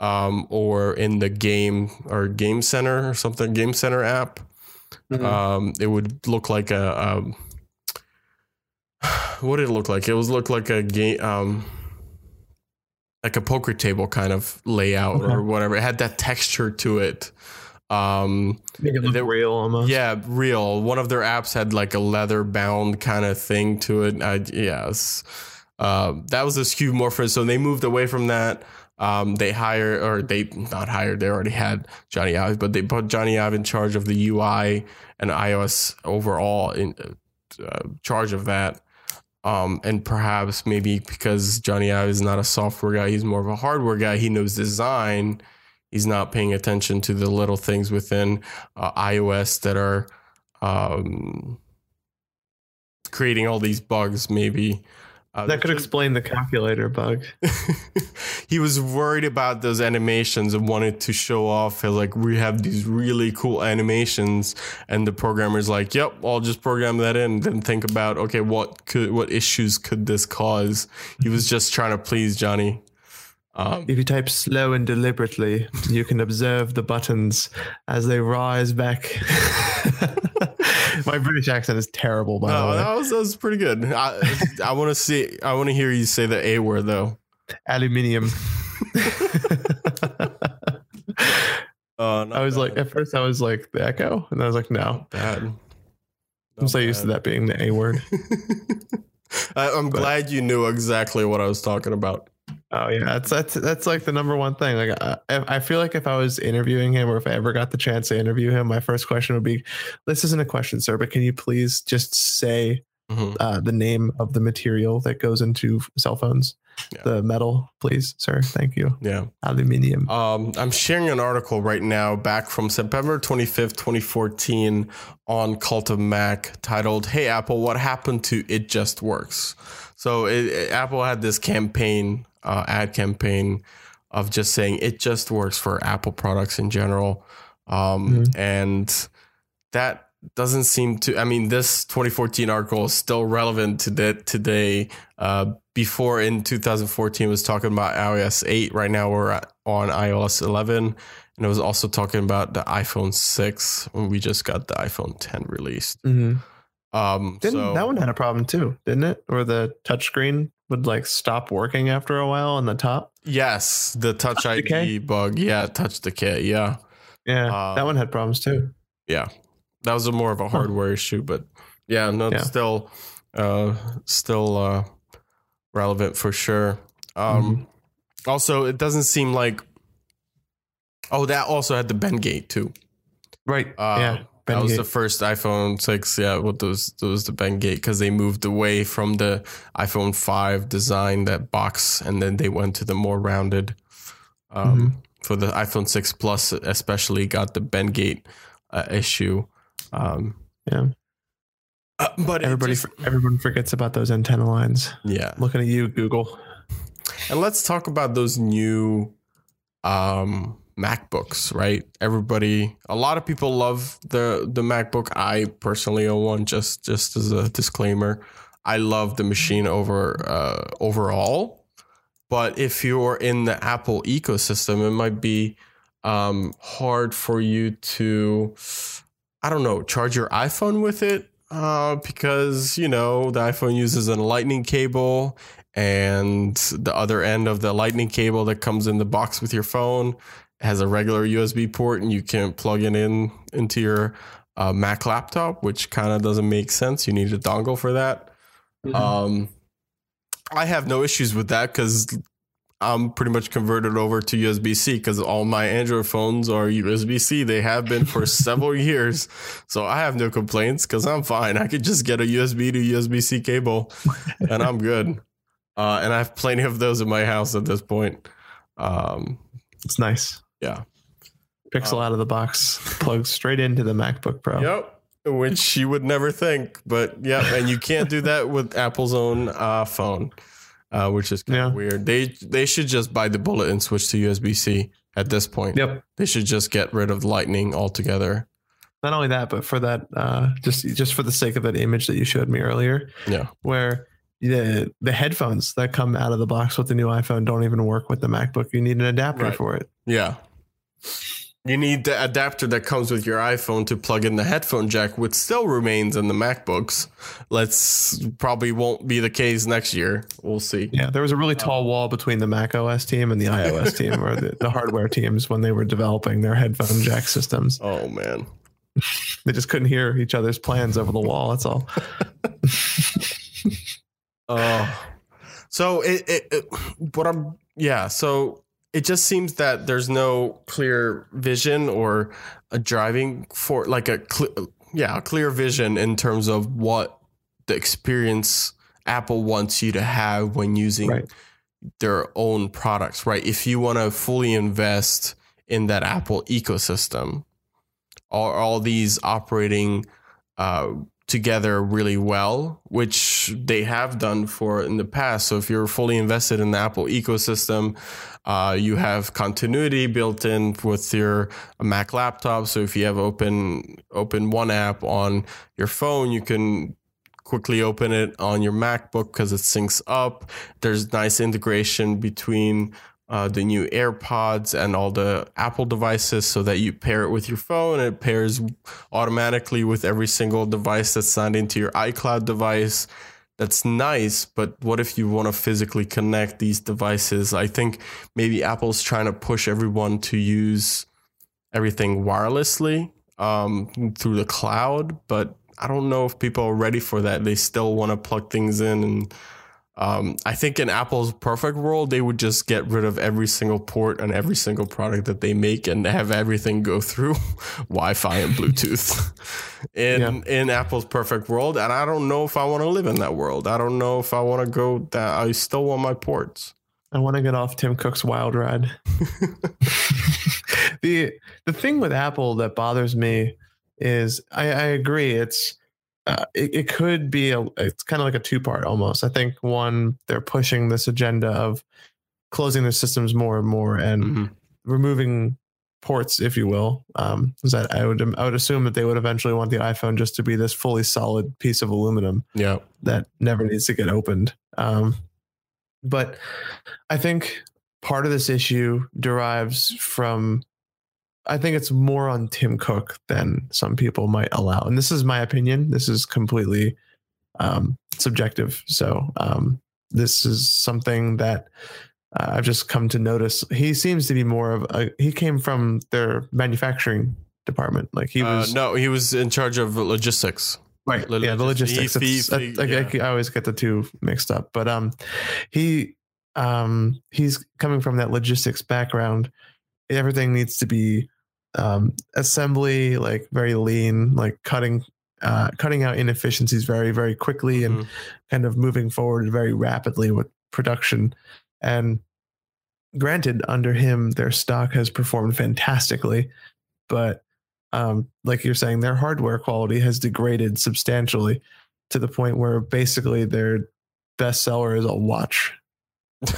um, or in the game or game center or something game center app
Mhm.
um, it would look like a um, what did it look like it was look like a game um, like a poker table kind of layout
Okay.
or whatever it had that texture to it um,
Make it look real almost.
yeah, real. One of their apps had like a leather bound kind of thing to it. I, yes. Uh, that was a skeuomorphism. So they moved away from that. Um, they hire or they not hired. They already had Jony Ive, but they put Jony Ive in charge of the UI and iOS overall in uh, charge of that. Um, and perhaps maybe because Jony Ive is not a software guy, he's more of a hardware guy. He knows design. He's not paying attention to the little things within uh, iOS that are um, creating all these bugs. Maybe uh,
That could explain the calculator bug.
he was worried about those animations and wanted to show off as like we have these really cool animations and the programmer's like yep i'll just program that in then think about okay what could what issues could this cause he was just trying to please jony um,
If you type slow and deliberately, you can observe the buttons as they rise back. My British accent is terrible, by the way.
that was, that was pretty good i, I want to see i want to hear you say the a word though
Aluminium.
uh,
I was like, at first, I was like the echo, and I was like, no.
bad
I'm so used to that being the A word.
I, i'm glad you knew exactly what i was talking about
Oh yeah, that's that's that's like the number one thing. Like I, I feel like if I was interviewing him, or if I ever got the chance to interview him, my first question would be, "This isn't a question, sir, but can you please just say
Mhm.
uh, the name of the material that goes into cell phones?
Yeah.
The metal, please, sir. Thank you.
yeah
Aluminium.
Um, I'm sharing an article right now back from September 25th, 2014 on Cult of Mac titled, Hey Apple, what happened to It Just Works? So it, it- Apple had this campaign, uh, ad campaign of just saying it just works for Apple products in general. Um, And that doesn't seem to, I mean, this 2014 article is still relevant to that today. Uh, before in 2014 was talking about iOS 8. Right now we're at, on iOS 11, and it was also talking about the iPhone 6 when we just got the iPhone 10 released.
Mhm.
Um,
Didn't
so
that one had a problem too? Didn't it? Where the touchscreen would like stop working after a while on the top.
yes, the Touch
Touch
ID
decay?
bug. Yeah, Touch Decay. Yeah,
Yeah,
Uh,
that one had problems too.
yeah, that was a more of a hardware issue, but yeah, no,
Yeah.
still, uh, still uh, relevant for sure. Um,
Mm-hmm.
Also, it doesn't seem like. Oh, that also had the bend gate too.
Right.
Uh,
yeah.
That was
Bendgate.
the first iPhone 6. Yeah, with those those the Bendgate because they moved away from the iPhone 5 design, that box, and then they went to the more rounded. Um,
Mm-hmm.
For the iPhone 6 Plus, especially, got the Bendgate uh, issue. Um,
Yeah.
uh, but
Everybody,
just-
everyone forgets about those antenna lines.
yeah.
Looking at you, Google.
And let's talk about those new um, MacBooks, right? Everybody, a lot of people love the the MacBook. I personally own one. Just just as a disclaimer, I love the machine over uh, overall. But if you're in the Apple ecosystem, it might be um, hard for you to, I don't know, charge your iPhone with it uh, because you know the iPhone uses a Lightning cable and the other end of the lightning cable that comes in the box with your phone has a regular USB port and you can't plug it in into your uh, Mac laptop, which kind of doesn't make sense. You need a dongle for that. Um, I have no issues with that because I'm pretty much converted over to USB C because all my Android phones are USB C. They have been for several years. So I have no complaints because I'm fine. I could just get a USB to USB C cable and I'm good. Uh, and I have plenty of those in my house at this point. Um,
It's nice.
Yeah.
Pixel
Um,
out of the box, plugs straight into the MacBook Pro.
Yep. Which you would never think, but yeah, and you can't do that with Apple's own uh, phone, uh, which is kind of
Yeah.
weird. They they should just bite the bullet and switch to USB C at this point.
Yep.
They should just get rid of Lightning altogether.
Not only that, but for that, uh, just just for the sake of that image that you showed me earlier,
Yeah.
where the the headphones that come out of the box with the new iPhone don't even work with the MacBook. You need an adapter
Right.
for it.
Yeah. You need the adapter that comes with your iPhone to plug in the headphone jack, which still remains in the MacBooks. Let's probably won't be the case next year. We'll see.
Yeah, there was a really tall wall between the Mac OS team and the iOS team, or the, the hardware teams when they were developing their headphone jack systems.
Oh man.
They just couldn't hear each other's plans over the wall. That's all.
Oh, so it, it, it, what I'm, yeah. So it just seems that there's no clear vision or a driving for like a cl- yeah a clear vision in terms of what the experience Apple wants you to have when using
Right.
their own products, right? If you want to fully invest in that Apple ecosystem, all, all these operating uh, together really well, which they have done for in the past. So if you're fully invested in the Apple ecosystem, uh, you have continuity built in with your Mac laptop. So if you have open open one app on your phone, you can quickly open it on your MacBook because it syncs up. There's nice integration between uh, the new AirPods and all the Apple devices so that you pair it with your phone. It pairs automatically with every single device that's signed into your iCloud device. That's nice, but what if you want to physically connect these devices? I think maybe Apple's trying to push everyone to use everything wirelessly um, through the cloud, but I don't know if people are ready for that. They still want to plug things in and um, I think in Apple's perfect world, they would just get rid of every single port on every single product that they make and have everything go through Wi-Fi and Bluetooth. in
Yeah.
in Apple's perfect world, and I don't know if I want to live in that world. I don't know if I want to go that. I still want my ports.
I want to get off Tim Cook's wild ride. the the thing with Apple that bothers me is I, I agree it's uh, it, it could be a it's kind of like a two part almost. I think one they're pushing this agenda of closing their systems more and more and
Mhm.
removing ports, if you will. Um, is that I would I would assume that they would eventually want the iPhone just to be this fully solid piece of aluminum
Yeah,
that never needs to get opened. Um, but I think part of this issue derives from, I think it's more on Tim Cook than some people might allow. And this is my opinion. This is completely um, subjective. So um, this is something that uh, I've just come to notice. He seems to be more of a, he came from their manufacturing department. Like he
uh,
was
no, he was in charge of logistics.
right
The
yeah the logistics
he-
It's-
he-
I, I- I always get the two mixed up but um he um he's coming from that logistics background everything needs to be um assembly like very lean like cutting uh cutting out inefficiencies very very quickly and
Mhm.
kind of moving forward very rapidly with production and granted under him their stock has performed fantastically but um, like you're saying, their hardware quality has degraded substantially to the point where basically their best seller is a watch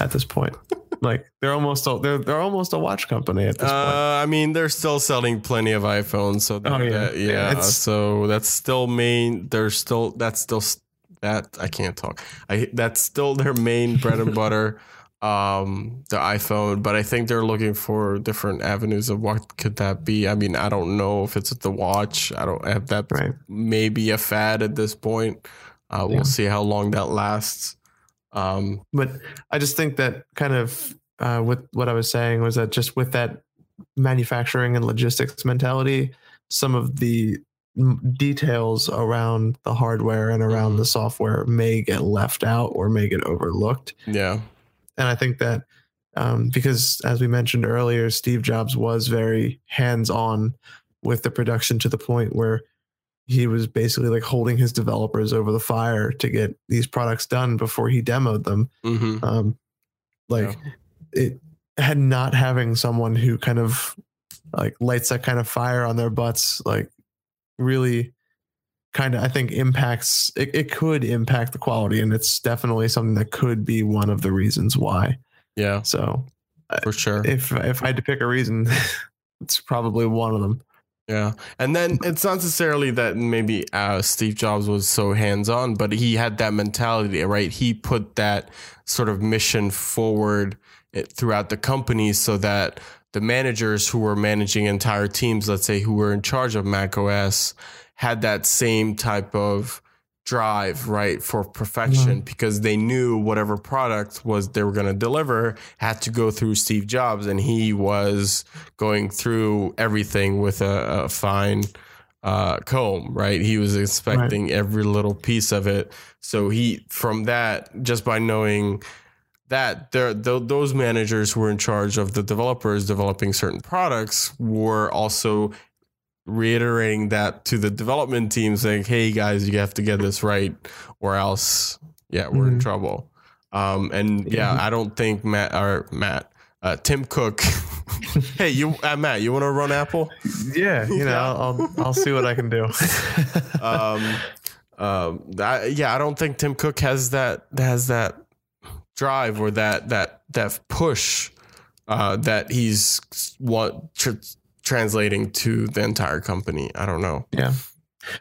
at this point. like they're almost a, they're they're almost a watch company at this
Uh,
point.
I mean, they're still selling plenty of iPhones, so that,
Oh, yeah.
that-
Yeah,
yeah. so that's still main. They're still that's still that I can't talk. I that's still their main bread and butter, um, the iPhone. But I think they're looking for different avenues of what could that be. I mean, I don't know if it's the watch. I don't have that.
Right.
Maybe a fad at this point. Uh, we'll see how long that lasts. Um,
But I just think that kind of uh, with what I was saying was that just with that manufacturing and logistics mentality, some of the details around the hardware and around
Mhm.
the software may get left out or may get overlooked.
yeah.
and I think that um, because, as we mentioned earlier, Steve Jobs was very hands-on with the production to the point where he was basically like holding his developers over the fire to get these products done before he demoed them.
hmm
Um, like it had not having someone who kind of like lights that kind of fire on their butts, like really kind of I think impacts it, it could impact the quality and it's definitely something that could be one of the reasons why.
Yeah,
So
for sure.
if if I had to pick a reason, it's probably one of them.
Yeah. And then it's not necessarily that maybe uh, Steve Jobs was so hands on, but he had that mentality, right? He put that sort of mission forward eh, throughout the company so that the managers who were managing entire teams, let's say, who were in charge of Mac OS, had that same type of drive, right, for perfection because they knew whatever product was they were going to deliver had to go through Steve Jobs and he was going through everything with a, a fine uh, comb, right? He was inspecting every little piece of it. So he, from that, just by knowing that there th- those managers who were in charge of the developers developing certain products were also reiterating that to the development team saying hey guys you have to get this right or else yeah we're in
Mhm.
trouble um and yeah,
Yeah.
i don't think matt or matt uh, tim cook hey you uh, matt you want to run apple
yeah, you know, I'll, I'll I'll see what I can do.
um, um, I, yeah, I don't think Tim Cook has that has that drive or that that that push uh, that he's want translating to the entire company. I don't know.
Yeah.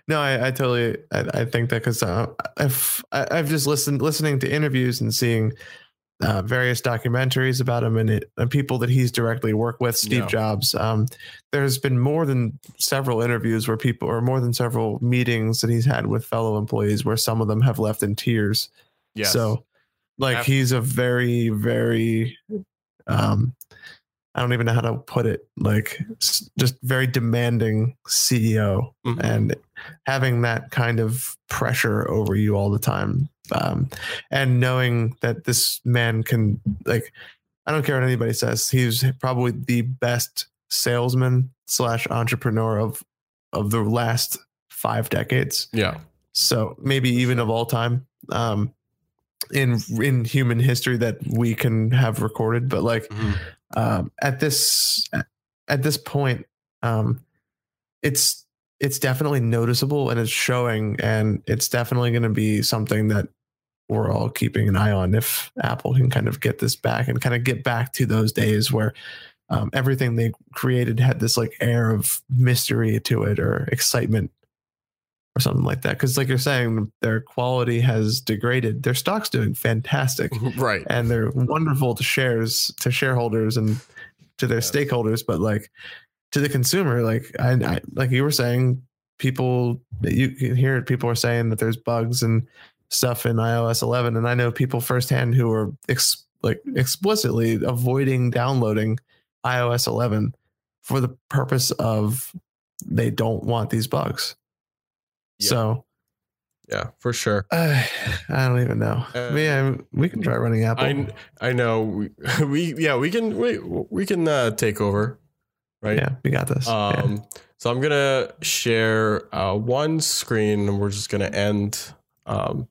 No, I, I totally, I, I think that because uh, I've, I- I've just listened, listening to interviews and seeing uh, various documentaries about him and, it, and people that he's directly worked with, Steve
Yeah.
Jobs. Um, there's been more than several interviews where people, or more than several meetings that he's had with fellow employees where some of them have left in tears.
Yeah.
So, like,
Af-
he's a very, very, um, I don't even know how to put it, like, just very demanding CEO
Mhm.
and having that kind of pressure over you all the time um, and knowing that this man can like i don't care what anybody says he's probably the best salesman slash entrepreneur of of the last five decades
yeah,
so maybe even of all time um in in human history that we can have recorded but like
Mhm.
Um, at this at this point um, it's it's definitely noticeable and it's showing and it's definitely going to be something that we're all keeping an eye on if apple can kind of get this back and kind of get back to those days where um, everything they created had this like air of mystery to it or excitement or something like that because like you're saying their quality has degraded their stock's doing fantastic mm-hmm,
right.
and they're wonderful to shares to shareholders and to their
Yes.
stakeholders but like to the consumer like I, I like you were saying people you can hear people are saying that there's bugs and stuff in ios 11 and i know people firsthand who are ex, like explicitly avoiding downloading ios 11 for the purpose of they don't want these bugs
Yeah.
so
Yeah, for sure.
uh, i don't even know
Uh,
yeah we can try running apple
I I know we, we yeah we can we we can uh, take over, right?
Yeah, we got this. Yeah.
Um, so I'm gonna share uh, one screen, and we're just gonna end um,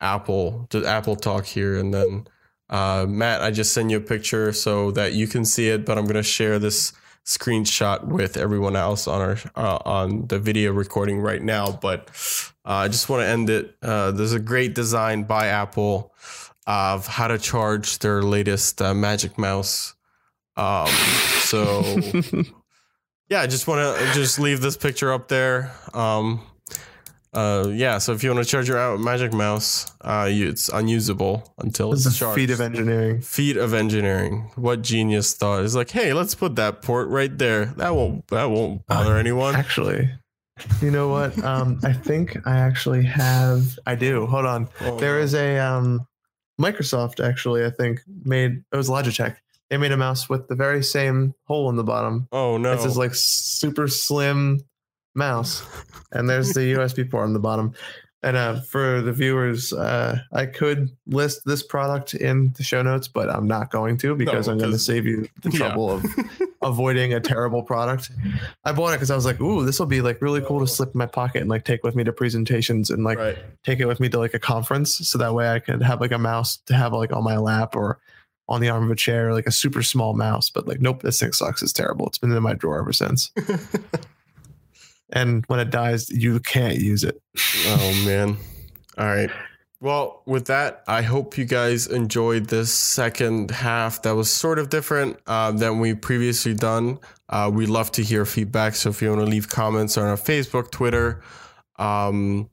Apple the Apple talk here, and then uh, Matt, I just send you a picture so that you can see it, but I'm gonna share this screenshot with everyone else on our uh, on the video recording right now. But uh, I just want to end it. Uh, there's a great design by Apple of how to charge their latest uh, Magic Mouse. Um, so yeah, I just want to just leave this picture up there. Um, uh, yeah, so if you want to charge your out Magic Mouse, uh, you, it's unusable until
This
it's
is a
charged.
feat of engineering.
Feat of engineering. What genius thought is like, hey, let's put that port right there. That won't that won't bother anyone.
Actually, you know what? Um, I think I actually have. I do. Hold on.
Oh,
There is a um, Microsoft actually. I think made it was Logitech. They made a mouse with the very same hole in the bottom.
Oh no.
It's this like super slim mouse, and there's the USB port on the bottom. And uh, for the viewers, uh, I could list this product in the show notes, but I'm not going to because I'm going to save you the
Yeah.
trouble of avoiding a terrible product. I bought it because I was like, "Ooh, this will be like really cool to slip in my pocket and like take with me to presentations and like
right.
take it with me to like a conference, so that way I could have like a mouse to have like on my lap or on the arm of a chair, like a super small mouse." But like, nope, this thing sucks. It's terrible. It's been in my drawer ever since. and when it dies, you can't use it.
Oh man. All right. Well, with that, I hope you guys enjoyed this second half that was sort of different uh, than we previously done. Uh, we love to hear feedback. So if you want to leave comments on our Facebook, Twitter, um,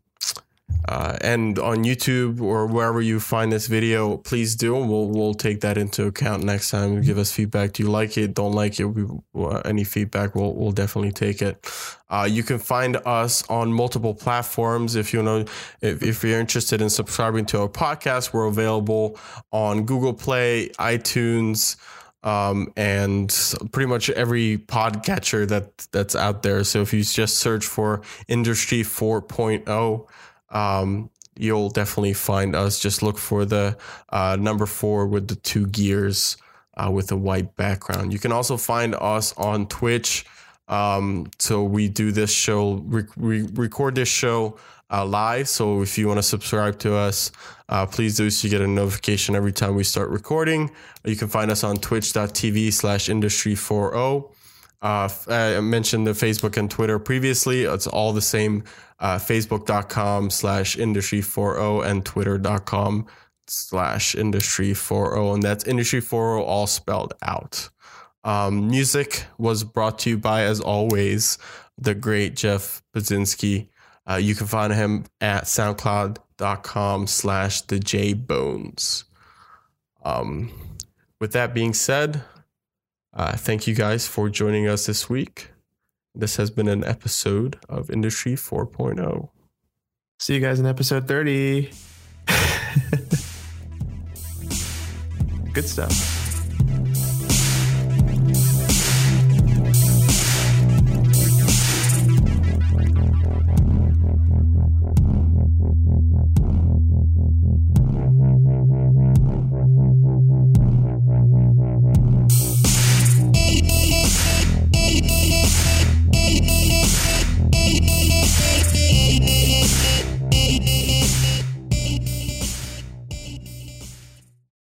uh, and on YouTube or wherever you find this video, please do. We'll we'll take that into account next time. Give us feedback. Do you like it? Don't like it? We, uh, any feedback, we'll we'll definitely take it. Uh, you can find us on multiple platforms. If you know, if, if you're interested in subscribing to our podcast, we're available on Google Play, iTunes, um, and pretty much every podcatcher that that's out there. So if you just search for Industry 4.0, um, you'll definitely find us. Just look for the uh, number four with the two gears uh, with a white background. You can also find us on Twitch. Um, so we do this show, we, we record this show uh, live. So if you want to subscribe to us, uh, please do so you get a notification every time we start recording. You can find us on twitch.tv slash industry40. Uh, I mentioned the Facebook and Twitter previously. It's all the same. Uh, Facebook.com slash industry40 and Twitter.com slash industry40. And that's industry40 all spelled out. Um, music was brought to you by, as always, the great Jeff Baczynski. Uh, you can find him at soundcloud.com slash the J Bones. Um, with that being said, uh, thank you guys for joining us this week. This has been an episode of Industry 4.0.
See you guys in episode 30. Good stuff.